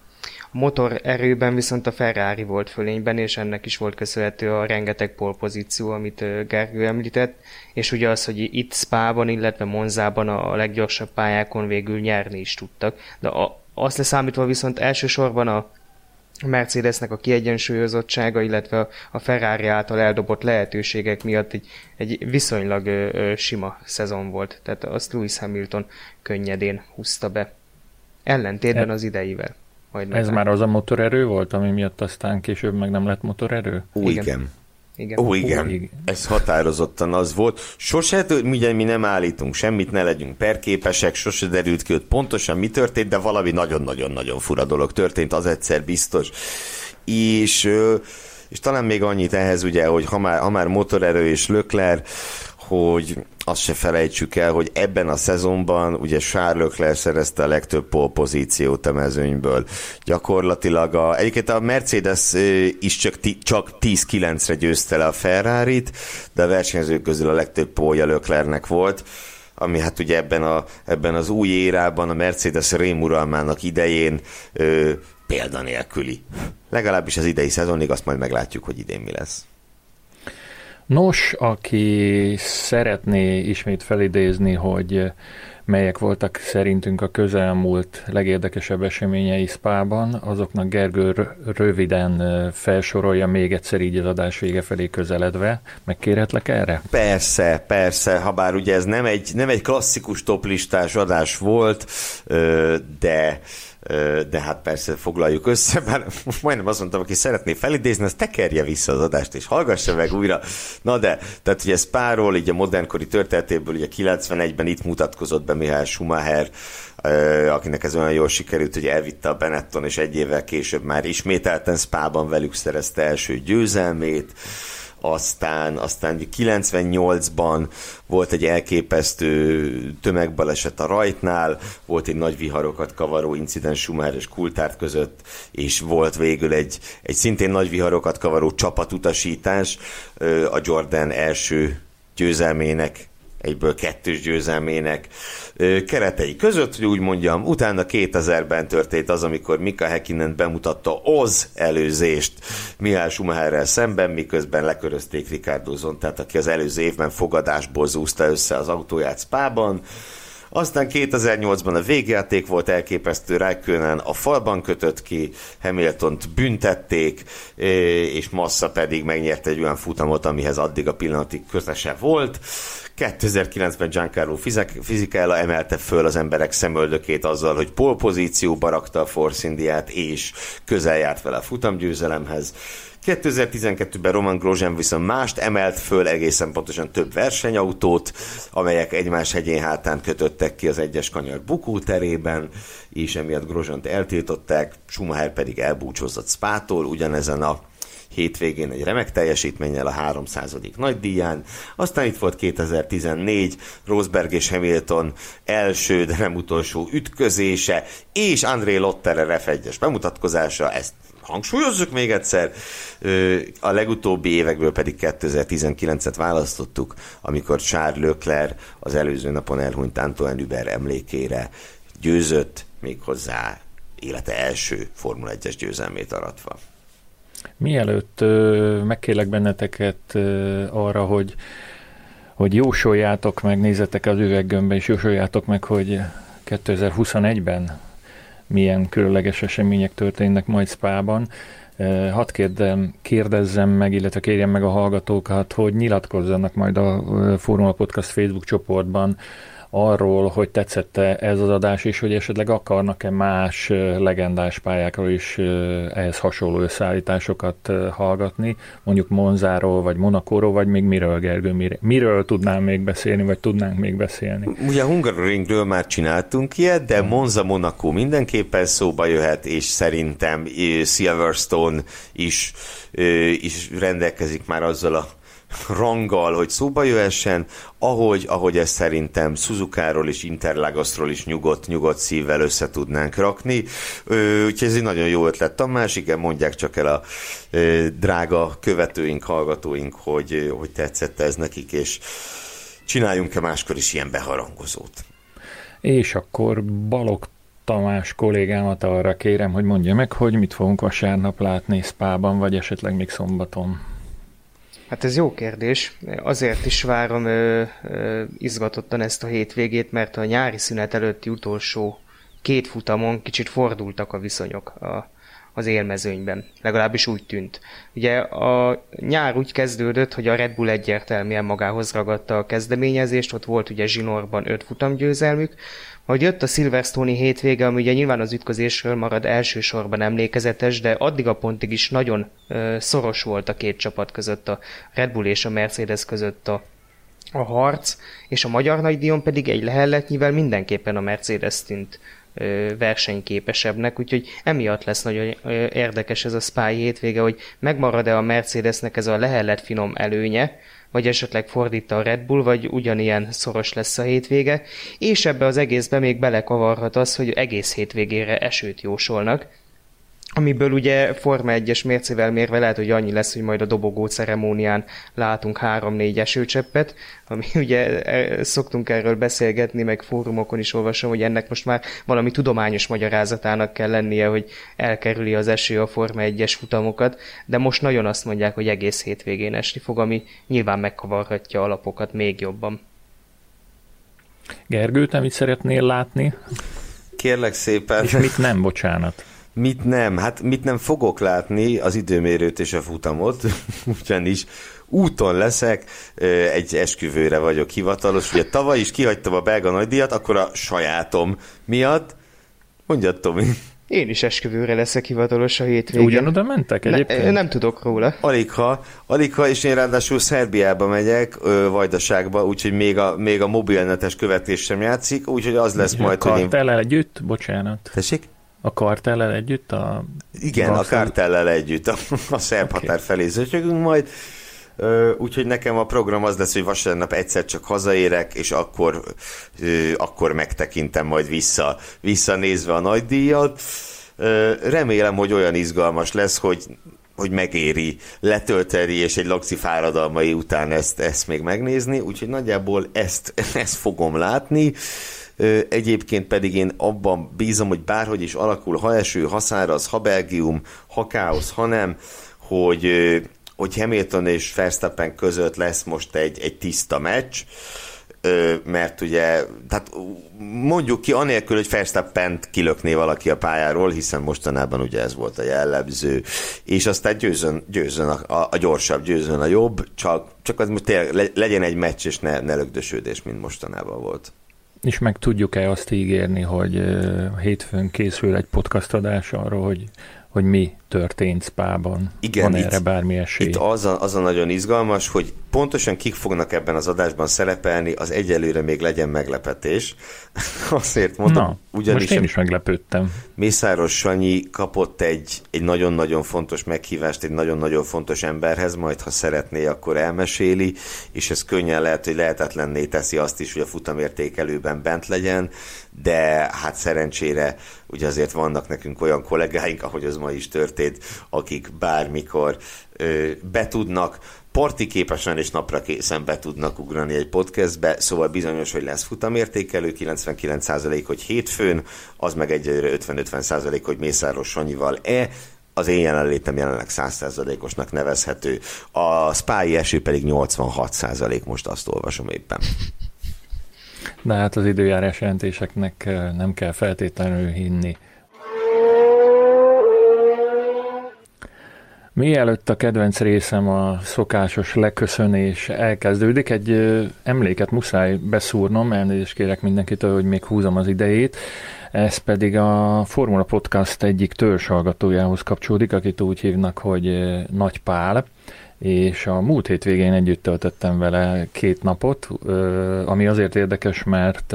motor erőben viszont a Ferrari volt fölényben, és ennek is volt köszönhető a rengeteg polpozíció, amit Gergő említett, és ugye az, hogy itt Spában, illetve Monzában a leggyorsabb pályákon végül nyerni is tudtak, de a, azt leszámítva viszont elsősorban a Mercedesnek a kiegyensúlyozottsága, illetve a Ferrari által eldobott lehetőségek miatt egy, egy viszonylag ö, ö, sima szezon volt. Tehát azt Lewis Hamilton könnyedén húzta be. Ellentétben e- az ideivel. Majd Ez már az a motorerő volt, ami miatt aztán később meg nem lett motorerő? Ó, igen. igen. Igen. Ó, igen. Ó, igen. Ez határozottan az volt. Sose, ugye mi nem állítunk semmit, ne legyünk perképesek, sose derült ki, hogy pontosan mi történt, de valami nagyon-nagyon-nagyon fura dolog történt, az egyszer biztos. És, és talán még annyit ehhez, ugye, hogy ha már, ha már motorerő és lökler, hogy azt se felejtsük el, hogy ebben a szezonban ugye Charles Leclerc szerezte a legtöbb pozíciót a mezőnyből. Gyakorlatilag a, egyébként a Mercedes is csak, csak 10-9-re győzte le a Ferrari-t, de a versenyzők közül a legtöbb pólja Leclercnek volt ami hát ugye ebben, a, ebben az új érában, a Mercedes rémuralmának idején ö, példanélküli. Legalábbis az idei szezonig, azt majd meglátjuk, hogy idén mi lesz. Nos, aki szeretné ismét felidézni, hogy melyek voltak szerintünk a közelmúlt legérdekesebb eseményei Spában, azoknak Gergő röviden felsorolja még egyszer így az adás vége felé közeledve. Megkérhetlek erre? Persze, persze, ha bár ugye ez nem egy, nem egy klasszikus toplistás adás volt, de de hát persze foglaljuk össze, bár most majdnem azt mondtam, aki szeretné felidézni, az tekerje vissza az adást, és hallgassa meg újra. Na de, tehát ugye Spáról, így a modernkori történetéből, ugye 91-ben itt mutatkozott be Mihály Schumacher, akinek ez olyan jól sikerült, hogy elvitte a Benetton, és egy évvel később már ismételten Spában velük szerezte első győzelmét aztán, aztán 98-ban volt egy elképesztő tömegbaleset a rajtnál, volt egy nagy viharokat kavaró incidens Schumacher és Kultárt között, és volt végül egy, egy szintén nagy viharokat kavaró csapatutasítás a Jordan első győzelmének egyből kettős győzelmének keretei között, hogy úgy mondjam, utána 2000-ben történt az, amikor Mika Häkkinen bemutatta Oz előzést Mihály Schumacherrel szemben, miközben lekörözték Ricardo Zontát, aki az előző évben fogadásból zúzta össze az autóját Spában, aztán 2008-ban a végjáték volt elképesztő, Raikkonen a falban kötött ki, Hamilton-t büntették, és Massa pedig megnyerte egy olyan futamot, amihez addig a pillanatig közese volt. 2009-ben Giancarlo Fisichella emelte föl az emberek szemöldökét azzal, hogy polpozícióba rakta a Force Indiát, és közel járt vele a futamgyőzelemhez. 2012-ben Roman Grosjean viszont mást emelt föl, egészen pontosan több versenyautót, amelyek egymás hegyén hátán kötöttek ki az egyes kanyar bukóterében, és emiatt Grosjean-t eltiltották, Schumacher pedig elbúcsúzott Spától, ugyanezen a hétvégén egy remek teljesítménnyel a 300. nagy díján. Aztán itt volt 2014, Rosberg és Hamilton első, de nem utolsó ütközése, és André Lotterer F1-es bemutatkozása, ezt hangsúlyozzuk még egyszer, a legutóbbi évekből pedig 2019-et választottuk, amikor Charles Leclerc az előző napon elhunyt Antoine Hubert emlékére győzött méghozzá élete első Formula 1-es győzelmét aratva. Mielőtt megkérlek benneteket arra, hogy, hogy jósoljátok meg, nézzetek az üveggömbbe, és jósoljátok meg, hogy 2021-ben milyen különleges események történnek majd Spában. Hadd kérdem, kérdezzem meg, illetve kérjem meg a hallgatókat, hogy nyilatkozzanak majd a Formula Podcast Facebook csoportban arról, hogy tetszette ez az adás, és hogy esetleg akarnak-e más legendás pályákról is ehhez hasonló összeállításokat hallgatni, mondjuk Monzáról, vagy Monakóról, vagy még miről, Gergő, miről, miről tudnám még beszélni, vagy tudnánk még beszélni? Ugye a Hungaroringről már csináltunk ilyet, de Monza, Monaco mindenképpen szóba jöhet, és szerintem Silverstone is, is rendelkezik már azzal a ranggal, hogy szóba jöhessen, ahogy, ahogy ezt szerintem Suzukáról és Interlagosról is nyugodt, nyugodt szívvel össze tudnánk rakni. Úgyhogy ez egy nagyon jó ötlet. Tamás, igen, mondják csak el a drága követőink, hallgatóink, hogy, hogy tetszett ez nekik, és csináljunk-e máskor is ilyen beharangozót. És akkor Balog Tamás kollégámat arra kérem, hogy mondja meg, hogy mit fogunk vasárnap látni Spában, vagy esetleg még szombaton. Hát ez jó kérdés. Azért is várom ö, ö, izgatottan ezt a hétvégét, mert a nyári szünet előtti utolsó két futamon kicsit fordultak a viszonyok a, az élmezőnyben. Legalábbis úgy tűnt. Ugye a nyár úgy kezdődött, hogy a Red Bull egyértelműen magához ragadta a kezdeményezést, ott volt ugye zsinórban öt futamgyőzelmük, hogy jött a Silverstone-i hétvége, ami ugye nyilván az ütközésről marad elsősorban emlékezetes, de addig a pontig is nagyon ö, szoros volt a két csapat között, a Red Bull és a Mercedes között a, a harc, és a magyar nagydíjon pedig egy lehelletnyivel mindenképpen a Mercedes tűnt ö, versenyképesebbnek, úgyhogy emiatt lesz nagyon érdekes ez a Spy hétvége, hogy megmarad-e a Mercedesnek ez a lehellet finom előnye, vagy esetleg fordít a Red Bull, vagy ugyanilyen szoros lesz a hétvége, és ebbe az egészbe még belekavarhat az, hogy egész hétvégére esőt jósolnak, amiből ugye Forma 1-es mércével mérve lehet, hogy annyi lesz, hogy majd a dobogó ceremónián látunk 3-4 esőcseppet, ami ugye e, szoktunk erről beszélgetni, meg fórumokon is olvasom, hogy ennek most már valami tudományos magyarázatának kell lennie, hogy elkerüli az eső a Forma 1-es futamokat, de most nagyon azt mondják, hogy egész hétvégén esni fog, ami nyilván megkavarhatja alapokat még jobban. Gergő, te mit szeretnél látni? Kérlek szépen. És mit nem, bocsánat. Mit nem? Hát mit nem fogok látni az időmérőt és a futamot, ugyanis úton leszek, egy esküvőre vagyok hivatalos. Ugye tavaly is kihagytam a belga nagydíjat, akkor a sajátom miatt. Mondjad, Tomi. Én is esküvőre leszek hivatalos a hétvégén. Ugyanoda mentek egyébként? Ne, nem tudok róla. Aligha, aligha, és én ráadásul Szerbiába megyek, ö, Vajdaságba, úgyhogy még a, még a mobilnetes követés sem játszik, úgyhogy az lesz majd, hogy én... együtt? Bocsánat. Tessék? A kartellel együtt? A Igen, a kartellel együtt, a, a szerb okay. határ felé zötyögünk majd. Úgyhogy nekem a program az lesz, hogy vasárnap egyszer csak hazaérek, és akkor, akkor megtekintem majd vissza, visszanézve a nagy díjat. Remélem, hogy olyan izgalmas lesz, hogy hogy megéri letölteni, és egy laxi fáradalmai után ezt, ezt még megnézni, úgyhogy nagyjából ezt, ezt fogom látni. Egyébként pedig én abban bízom, hogy bárhogy is alakul, ha eső, ha száraz, ha Belgium, ha káosz, ha nem, hogy, hogy Hamilton és Verstappen között lesz most egy, egy tiszta meccs, mert ugye, tehát mondjuk ki anélkül, hogy verstappen kilökné valaki a pályáról, hiszen mostanában ugye ez volt a jellemző, és aztán győzön, győzön a, a, a gyorsabb, győzön a jobb, csak, csak az most tényleg legyen egy meccs, és ne, ne lögdösödés, mint mostanában volt. És meg tudjuk-e azt ígérni, hogy hétfőn készül egy podcast adás arról, hogy hogy mi történt Spában. Igen, Van erre itt, bármi esély? Itt az a, az a nagyon izgalmas, hogy pontosan kik fognak ebben az adásban szerepelni, az egyelőre még legyen meglepetés. Azért mondom, Na, ugyanis... Most én is meglepődtem. Mészáros Sanyi kapott egy, egy nagyon-nagyon fontos meghívást egy nagyon-nagyon fontos emberhez, majd ha szeretné, akkor elmeséli, és ez könnyen lehet, hogy lehetetlenné teszi azt is, hogy a futamértékelőben bent legyen, de hát szerencsére ugye azért vannak nekünk olyan kollégáink, ahogy az ma is történt, akik bármikor ö, betudnak parti képesen és napra készen be tudnak ugrani egy podcastbe, szóval bizonyos, hogy lesz futamértékelő, 99% hogy hétfőn, az meg egyelőre 50-50% hogy Mészáros Sanyival-e, az én jelenlétem jelenleg 100%-osnak nevezhető, a spái eső pedig 86% most azt olvasom éppen. De hát az időjárás jelentéseknek nem kell feltétlenül hinni. Mielőtt a kedvenc részem a szokásos leköszönés elkezdődik, egy emléket muszáj beszúrnom, elnézést kérek mindenkitől, hogy még húzom az idejét. Ez pedig a Formula Podcast egyik törzshallgatójához kapcsolódik, akit úgy hívnak, hogy Nagy Pál, és a múlt hétvégén együtt töltöttem vele két napot, ami azért érdekes, mert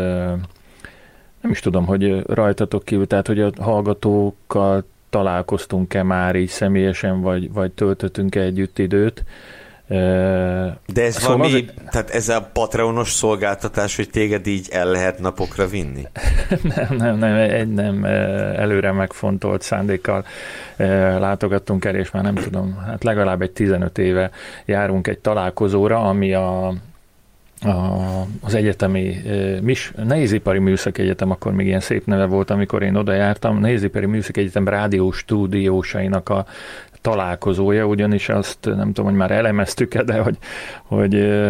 nem is tudom, hogy rajtatok kívül, tehát hogy a hallgatókkal találkoztunk-e már így személyesen, vagy, vagy töltöttünk-e együtt időt. De ez szóval valami, azért... tehát ez a Patreonos szolgáltatás, hogy téged így el lehet napokra vinni? nem, nem, nem, egy nem előre megfontolt szándékkal látogattunk el, és már nem tudom, hát legalább egy 15 éve járunk egy találkozóra, ami a a, az egyetemi mis, Nehézipari Műszaki Egyetem, akkor még ilyen szép neve volt, amikor én oda jártam, Nehézipari Műszaki Egyetem rádió stúdiósainak a találkozója, ugyanis azt nem tudom, hogy már elemeztük-e, de hogy, hogy,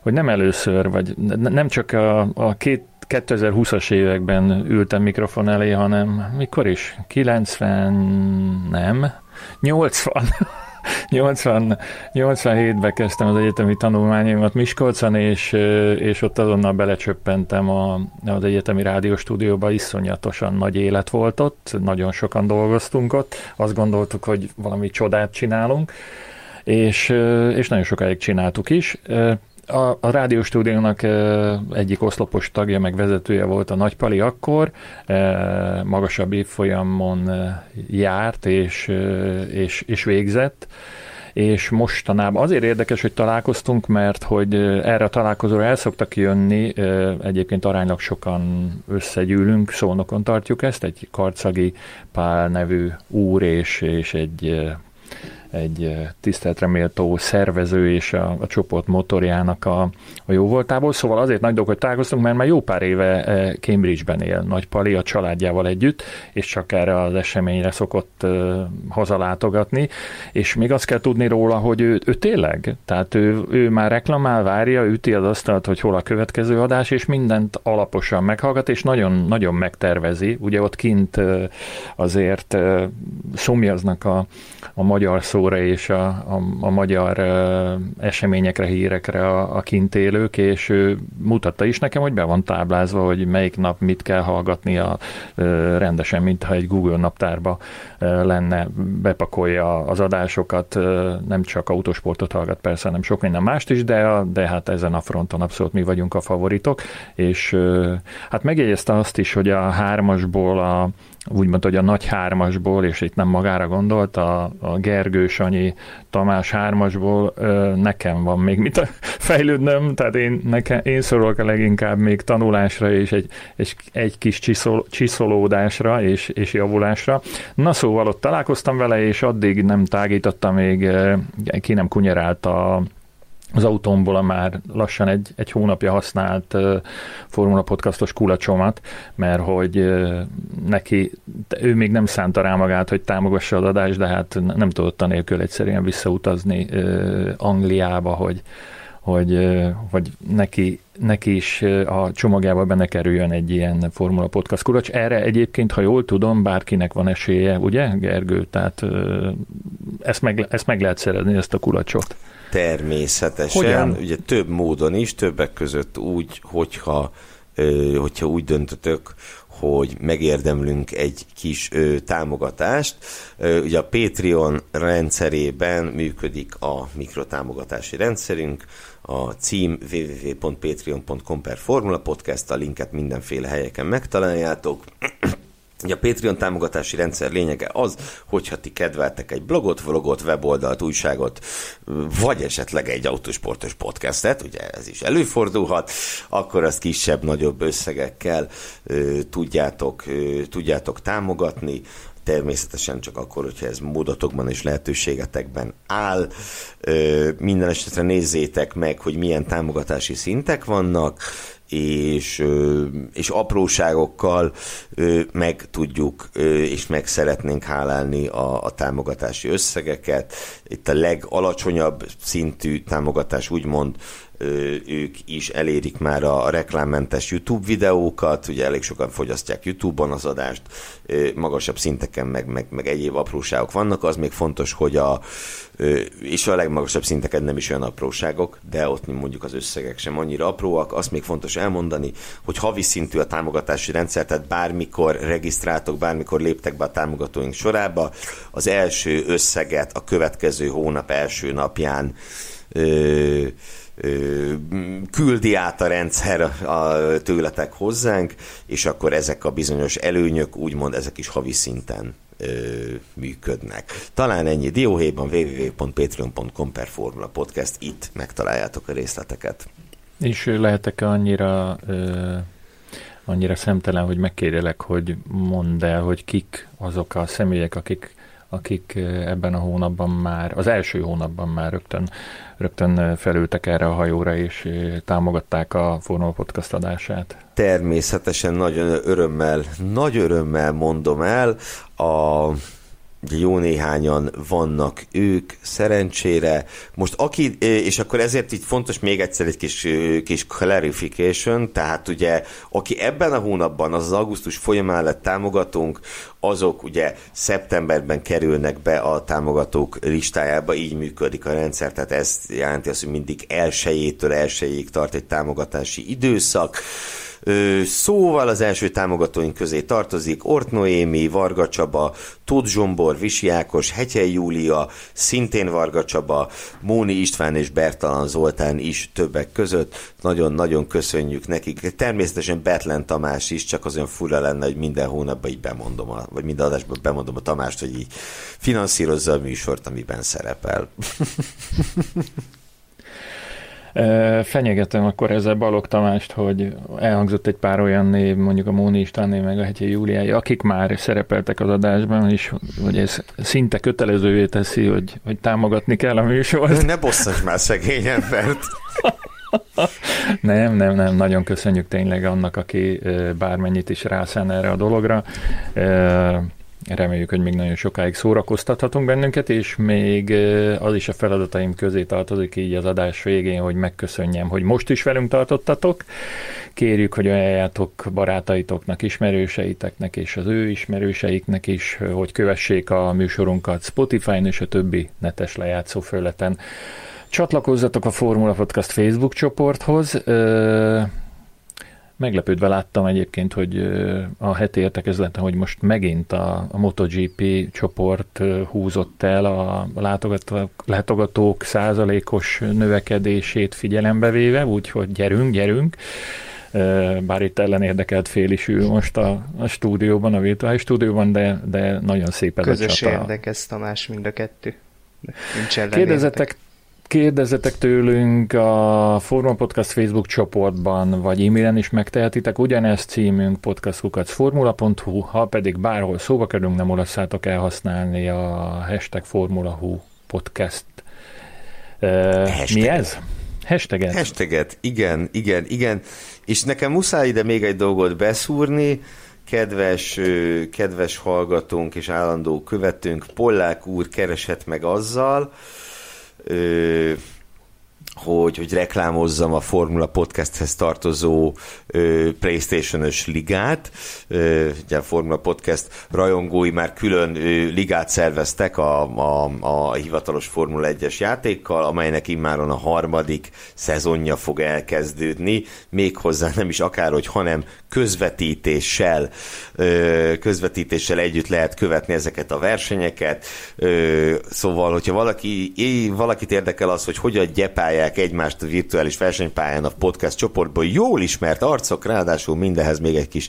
hogy nem először, vagy nem csak a, a két 2020-as években ültem mikrofon elé, hanem mikor is? 90, nem, 80 80, 87-ben kezdtem az egyetemi tanulmányaimat Miskolcon, és, és ott azonnal belecsöppentem a, az egyetemi rádióstúdióba, iszonyatosan nagy élet volt ott, nagyon sokan dolgoztunk ott, azt gondoltuk, hogy valami csodát csinálunk, és, és nagyon sokáig csináltuk is. A, a rádióstúdiónak egyik oszlopos tagja, meg vezetője volt a Nagypali akkor, magasabb évfolyamon járt és, és, és végzett, és mostanában azért érdekes, hogy találkoztunk, mert hogy erre a találkozóra el szoktak jönni, egyébként aránylag sokan összegyűlünk, szónokon tartjuk ezt, egy karcagi Pál nevű úr és, és egy egy tiszteletre méltó szervező és a, a csoport motorjának a, a jó voltából. Szóval azért nagy dolog, hogy találkoztunk, mert már jó pár éve Cambridge-ben él Nagy Pali a családjával együtt, és csak erre az eseményre szokott hazalátogatni. És még azt kell tudni róla, hogy ő, ő tényleg, tehát ő, ő már reklamál, várja, üti az asztalt, hogy hol a következő adás, és mindent alaposan meghallgat, és nagyon, nagyon megtervezi. Ugye ott kint azért szomjaznak a, a magyar szó szóra és a, a, a magyar eseményekre, hírekre a, a kint élők, és ő mutatta is nekem, hogy be van táblázva, hogy melyik nap mit kell hallgatnia rendesen, mintha egy Google naptárba lenne, bepakolja az adásokat, nem csak autosportot hallgat persze, hanem sok minden mást is, de, de hát ezen a fronton abszolút mi vagyunk a favoritok, és hát megjegyezte azt is, hogy a hármasból a úgymond, hogy a nagy hármasból, és itt nem magára gondolt, a, a Gergő, Sanyi, Tamás hármasból nekem van még mit fejlődnöm, tehát én, nekem, én szorulok a leginkább még tanulásra és egy, egy, egy kis csiszol, csiszolódásra és, és javulásra. Na szóval ott találkoztam vele, és addig nem tágította még, ki nem kunyerált a az autómból a már lassan egy, egy hónapja használt uh, Formula Podcastos kulacsomat, mert hogy uh, neki, ő még nem szánta rá magát, hogy támogassa az adást, de hát nem tudott anélkül egyszerűen visszautazni uh, Angliába, hogy, hogy, hogy neki, neki is a csomagjába benne kerüljön egy ilyen Formula Podcast kulacs. Erre egyébként, ha jól tudom, bárkinek van esélye, ugye, Gergő? Tehát ezt meg, ezt meg lehet szerezni, ezt a kulacsot. Természetesen, Hogyan? ugye több módon is, többek között úgy, hogyha, hogyha úgy döntötök, hogy megérdemlünk egy kis ö, támogatást. Ö, ugye a Patreon rendszerében működik a mikrotámogatási rendszerünk, a cím www.patreon.com per Formula Podcast, a linket mindenféle helyeken megtaláljátok. Ugye a Patreon támogatási rendszer lényege az, hogyha ti kedveltek egy blogot, vlogot, weboldalt, újságot, vagy esetleg egy autósportos podcastet, ugye ez is előfordulhat, akkor azt kisebb-nagyobb összegekkel ö, tudjátok, ö, tudjátok támogatni természetesen csak akkor, hogyha ez módotokban és lehetőségetekben áll. Ö, minden esetre nézzétek meg, hogy milyen támogatási szintek vannak, és, és apróságokkal meg tudjuk és meg szeretnénk hálálni a, a támogatási összegeket. Itt a legalacsonyabb szintű támogatás úgymond ők is elérik már a reklámmentes YouTube videókat, ugye elég sokan fogyasztják YouTube-on az adást, magasabb szinteken meg, meg, meg egyéb apróságok vannak, az még fontos, hogy a, és a legmagasabb szinteken nem is olyan apróságok, de ott mondjuk az összegek sem annyira apróak. Azt még fontos elmondani, hogy havi szintű a támogatási rendszer, tehát bármikor regisztráltok, bármikor léptek be a támogatóink sorába, az első összeget a következő hónap első napján ö, küldi át a rendszer a, tőletek hozzánk, és akkor ezek a bizonyos előnyök, úgymond ezek is havi szinten működnek. Talán ennyi dióhéjban www.patreon.com per Formula Podcast, itt megtaláljátok a részleteket. És lehetek annyira ö, annyira szemtelen, hogy megkérjelek, hogy mondd el, hogy kik azok a személyek, akik akik ebben a hónapban már, az első hónapban már rögtön, rögtön felültek erre a hajóra, és támogatták a Formula Podcast adását. Természetesen nagyon örömmel, nagy örömmel mondom el, a jó néhányan vannak ők, szerencsére. Most aki, és akkor ezért így fontos még egyszer egy kis, kis clarification, tehát ugye, aki ebben a hónapban, az, az augusztus folyamán lett támogatónk, azok ugye szeptemberben kerülnek be a támogatók listájába, így működik a rendszer, tehát ez jelenti azt, hogy mindig elsőjétől elsőjéig tart egy támogatási időszak. Szóval az első támogatóink közé tartozik Ort Noémi, Varga Csaba, Tóth Zsombor, Visi Ákos, Hetyei Júlia, szintén Varga Csaba, Móni István és Bertalan Zoltán is többek között. Nagyon-nagyon köszönjük nekik. Természetesen Betlen Tamás is, csak az olyan fura lenne, hogy minden hónapban így bemondom, a, vagy minden adásban bemondom a Tamást, hogy így finanszírozza a műsort, amiben szerepel. Fenyegetem akkor ezzel Balog Tamást, hogy elhangzott egy pár olyan név, mondjuk a Móni Istvánné, meg a Hetyi Júliái, akik már szerepeltek az adásban, és hogy ez szinte kötelezővé teszi, hogy, hogy támogatni kell a műsort. Ne bosszas már szegény embert! nem, nem, nem, nagyon köszönjük tényleg annak, aki bármennyit is rászán erre a dologra. Reméljük, hogy még nagyon sokáig szórakoztathatunk bennünket, és még az is a feladataim közé tartozik így az adás végén, hogy megköszönjem, hogy most is velünk tartottatok. Kérjük, hogy ajánljátok barátaitoknak, ismerőseiteknek és az ő ismerőseiknek is, hogy kövessék a műsorunkat Spotify-n és a többi netes lejátszó föleten. Csatlakozzatok a Formula Podcast Facebook csoporthoz. Meglepődve láttam egyébként, hogy a heti értekezleten, hogy most megint a, a MotoGP csoport húzott el a látogatók, látogatók százalékos növekedését figyelembe véve, úgyhogy gyerünk, gyerünk. Bár itt ellen érdekelt fél is ül most a, a stúdióban, a virtuális stúdióban, de, de nagyon szép ez Közös a csata. érdekes, Tamás, mind a kettő. Nincs Kérdezzetek, Kérdezzetek tőlünk a Forma Podcast Facebook csoportban, vagy e-mailen is megtehetitek. Ugyanezt címünk podcastkukacformula.hu, ha pedig bárhol szóba kerülünk, nem olasszátok elhasználni a hashtag Formula.hu podcast. Uh, mi ez? Hashtaget? Hashtaget, igen, igen, igen. És nekem muszáj ide még egy dolgot beszúrni, kedves, kedves hallgatónk és állandó követőnk, Pollák úr keresett meg azzal, ö, hogy, hogy reklámozzam a Formula Podcasthez tartozó ö, Playstation-ös ligát. Ö, ugye a Formula Podcast rajongói már külön ö, ligát szerveztek a, a, a hivatalos Formula 1-es játékkal, amelynek immáron a harmadik szezonja fog elkezdődni, méghozzá nem is akárhogy, hanem közvetítéssel, ö, közvetítéssel együtt lehet követni ezeket a versenyeket. Ö, szóval, hogyha valaki, valakit érdekel az, hogy hogyan gyepálják találják egymást a virtuális versenypályán a podcast csoportból, jól ismert arcok, ráadásul mindehez még egy kis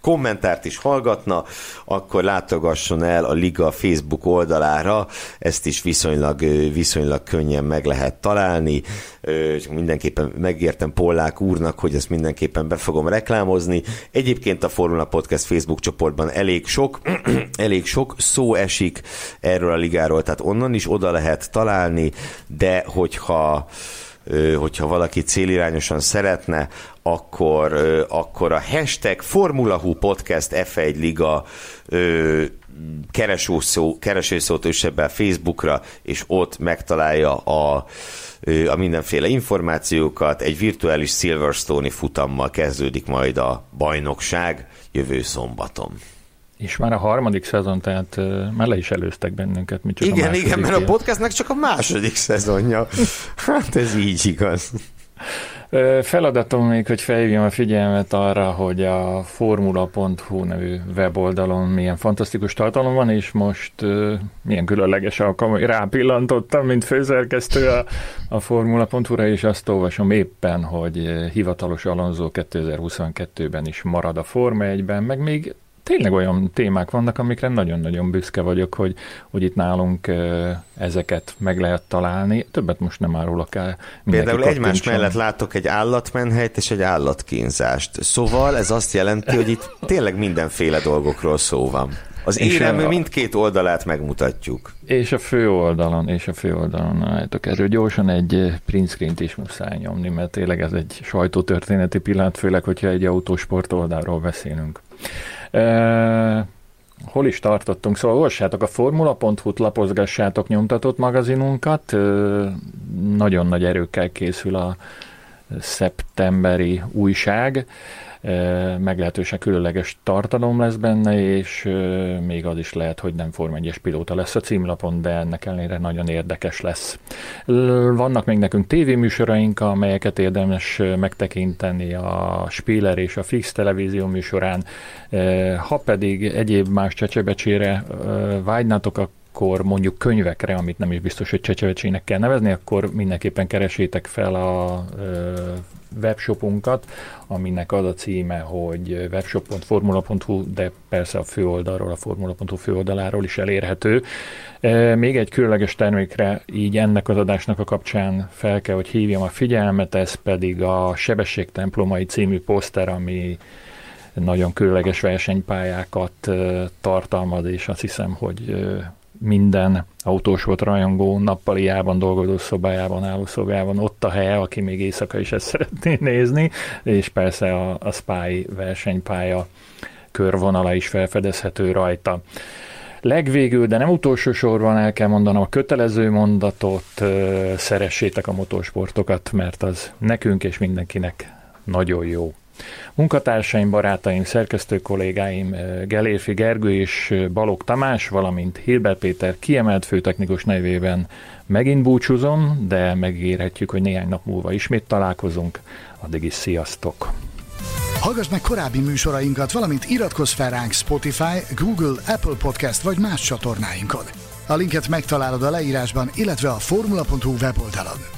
kommentárt is hallgatna, akkor látogasson el a Liga Facebook oldalára, ezt is viszonylag, viszonylag könnyen meg lehet találni, mindenképpen megértem Pollák úrnak, hogy ezt mindenképpen be fogom reklámozni. Egyébként a Formula Podcast Facebook csoportban elég sok, elég sok szó esik erről a ligáról, tehát onnan is oda lehet találni, de hogyha hogyha valaki célirányosan szeretne, akkor, akkor a hashtag Formula Hu Podcast F1 Liga keresőszó, keresőszót a Facebookra, és ott megtalálja a, a mindenféle információkat. Egy virtuális Silverstone-i futammal kezdődik majd a bajnokság jövő szombaton. És már a harmadik szezon, tehát már le is előztek bennünket. Mi csak igen, igen, mert a podcastnak csak a második szezonja. Hát ez így igaz. Feladatom még, hogy felhívjam a figyelmet arra, hogy a formula.hu nevű weboldalon milyen fantasztikus tartalom van, és most milyen különleges alkalom, hogy rápillantottam, mint főszerkesztő a, a formula.hu-ra, és azt olvasom éppen, hogy hivatalos Alonso 2022-ben is marad a Forma 1-ben, meg még tényleg olyan témák vannak, amikre nagyon-nagyon büszke vagyok, hogy, hogy itt nálunk ezeket meg lehet találni. Többet most nem árulok el. Például egymás mellett látok egy állatmenhelyt és egy állatkínzást. Szóval ez azt jelenti, hogy itt tényleg mindenféle dolgokról szó van. Az érem a... mindkét oldalát megmutatjuk. És a fő oldalon, és a fő oldalon állítok erről gyorsan egy print screen-t is muszáj nyomni, mert tényleg ez egy sajtótörténeti pillanat, főleg, hogyha egy autósport oldalról beszélünk. Hol is tartottunk? Szóval olvassátok a formula.hu-t, lapozgassátok nyomtatott magazinunkat. Nagyon nagy erőkkel készül a szeptemberi újság meglehetősen különleges tartalom lesz benne, és még az is lehet, hogy nem Form 1 pilóta lesz a címlapon, de ennek ellenére nagyon érdekes lesz. Vannak még nekünk tévéműsoraink, amelyeket érdemes megtekinteni a Spiller és a Fix televízió műsorán. Ha pedig egyéb más csecsebecsére vágynátok, akkor mondjuk könyvekre, amit nem is biztos, hogy csecsevecsének kell nevezni, akkor mindenképpen keresétek fel a webshopunkat, aminek az a címe, hogy webshop.formula.hu, de persze a főoldalról, a formula.hu főoldaláról is elérhető. Még egy különleges termékre így ennek az adásnak a kapcsán fel kell, hogy hívjam a figyelmet, ez pedig a Sebességtemplomai című poszter, ami nagyon különleges versenypályákat tartalmaz, és azt hiszem, hogy minden autós volt rajongó nappaliában dolgozó szobájában, álló szobájában, ott a helye, aki még éjszaka is ezt szeretné nézni, és persze a, a Spy versenypálya körvonala is felfedezhető rajta. Legvégül, de nem utolsó sorban el kell mondanom a kötelező mondatot, szeressétek a motorsportokat, mert az nekünk és mindenkinek nagyon jó. Munkatársaim, barátaim, szerkesztő kollégáim eh, Gelérfi Gergő és eh, Balog Tamás, valamint Hilbert Péter kiemelt főtechnikus nevében megint búcsúzom, de megígérhetjük, hogy néhány nap múlva ismét találkozunk. Addig is sziasztok! Hallgass meg korábbi műsorainkat, valamint iratkozz fel ránk Spotify, Google, Apple Podcast vagy más csatornáinkon. A linket megtalálod a leírásban, illetve a formula.hu weboldalon.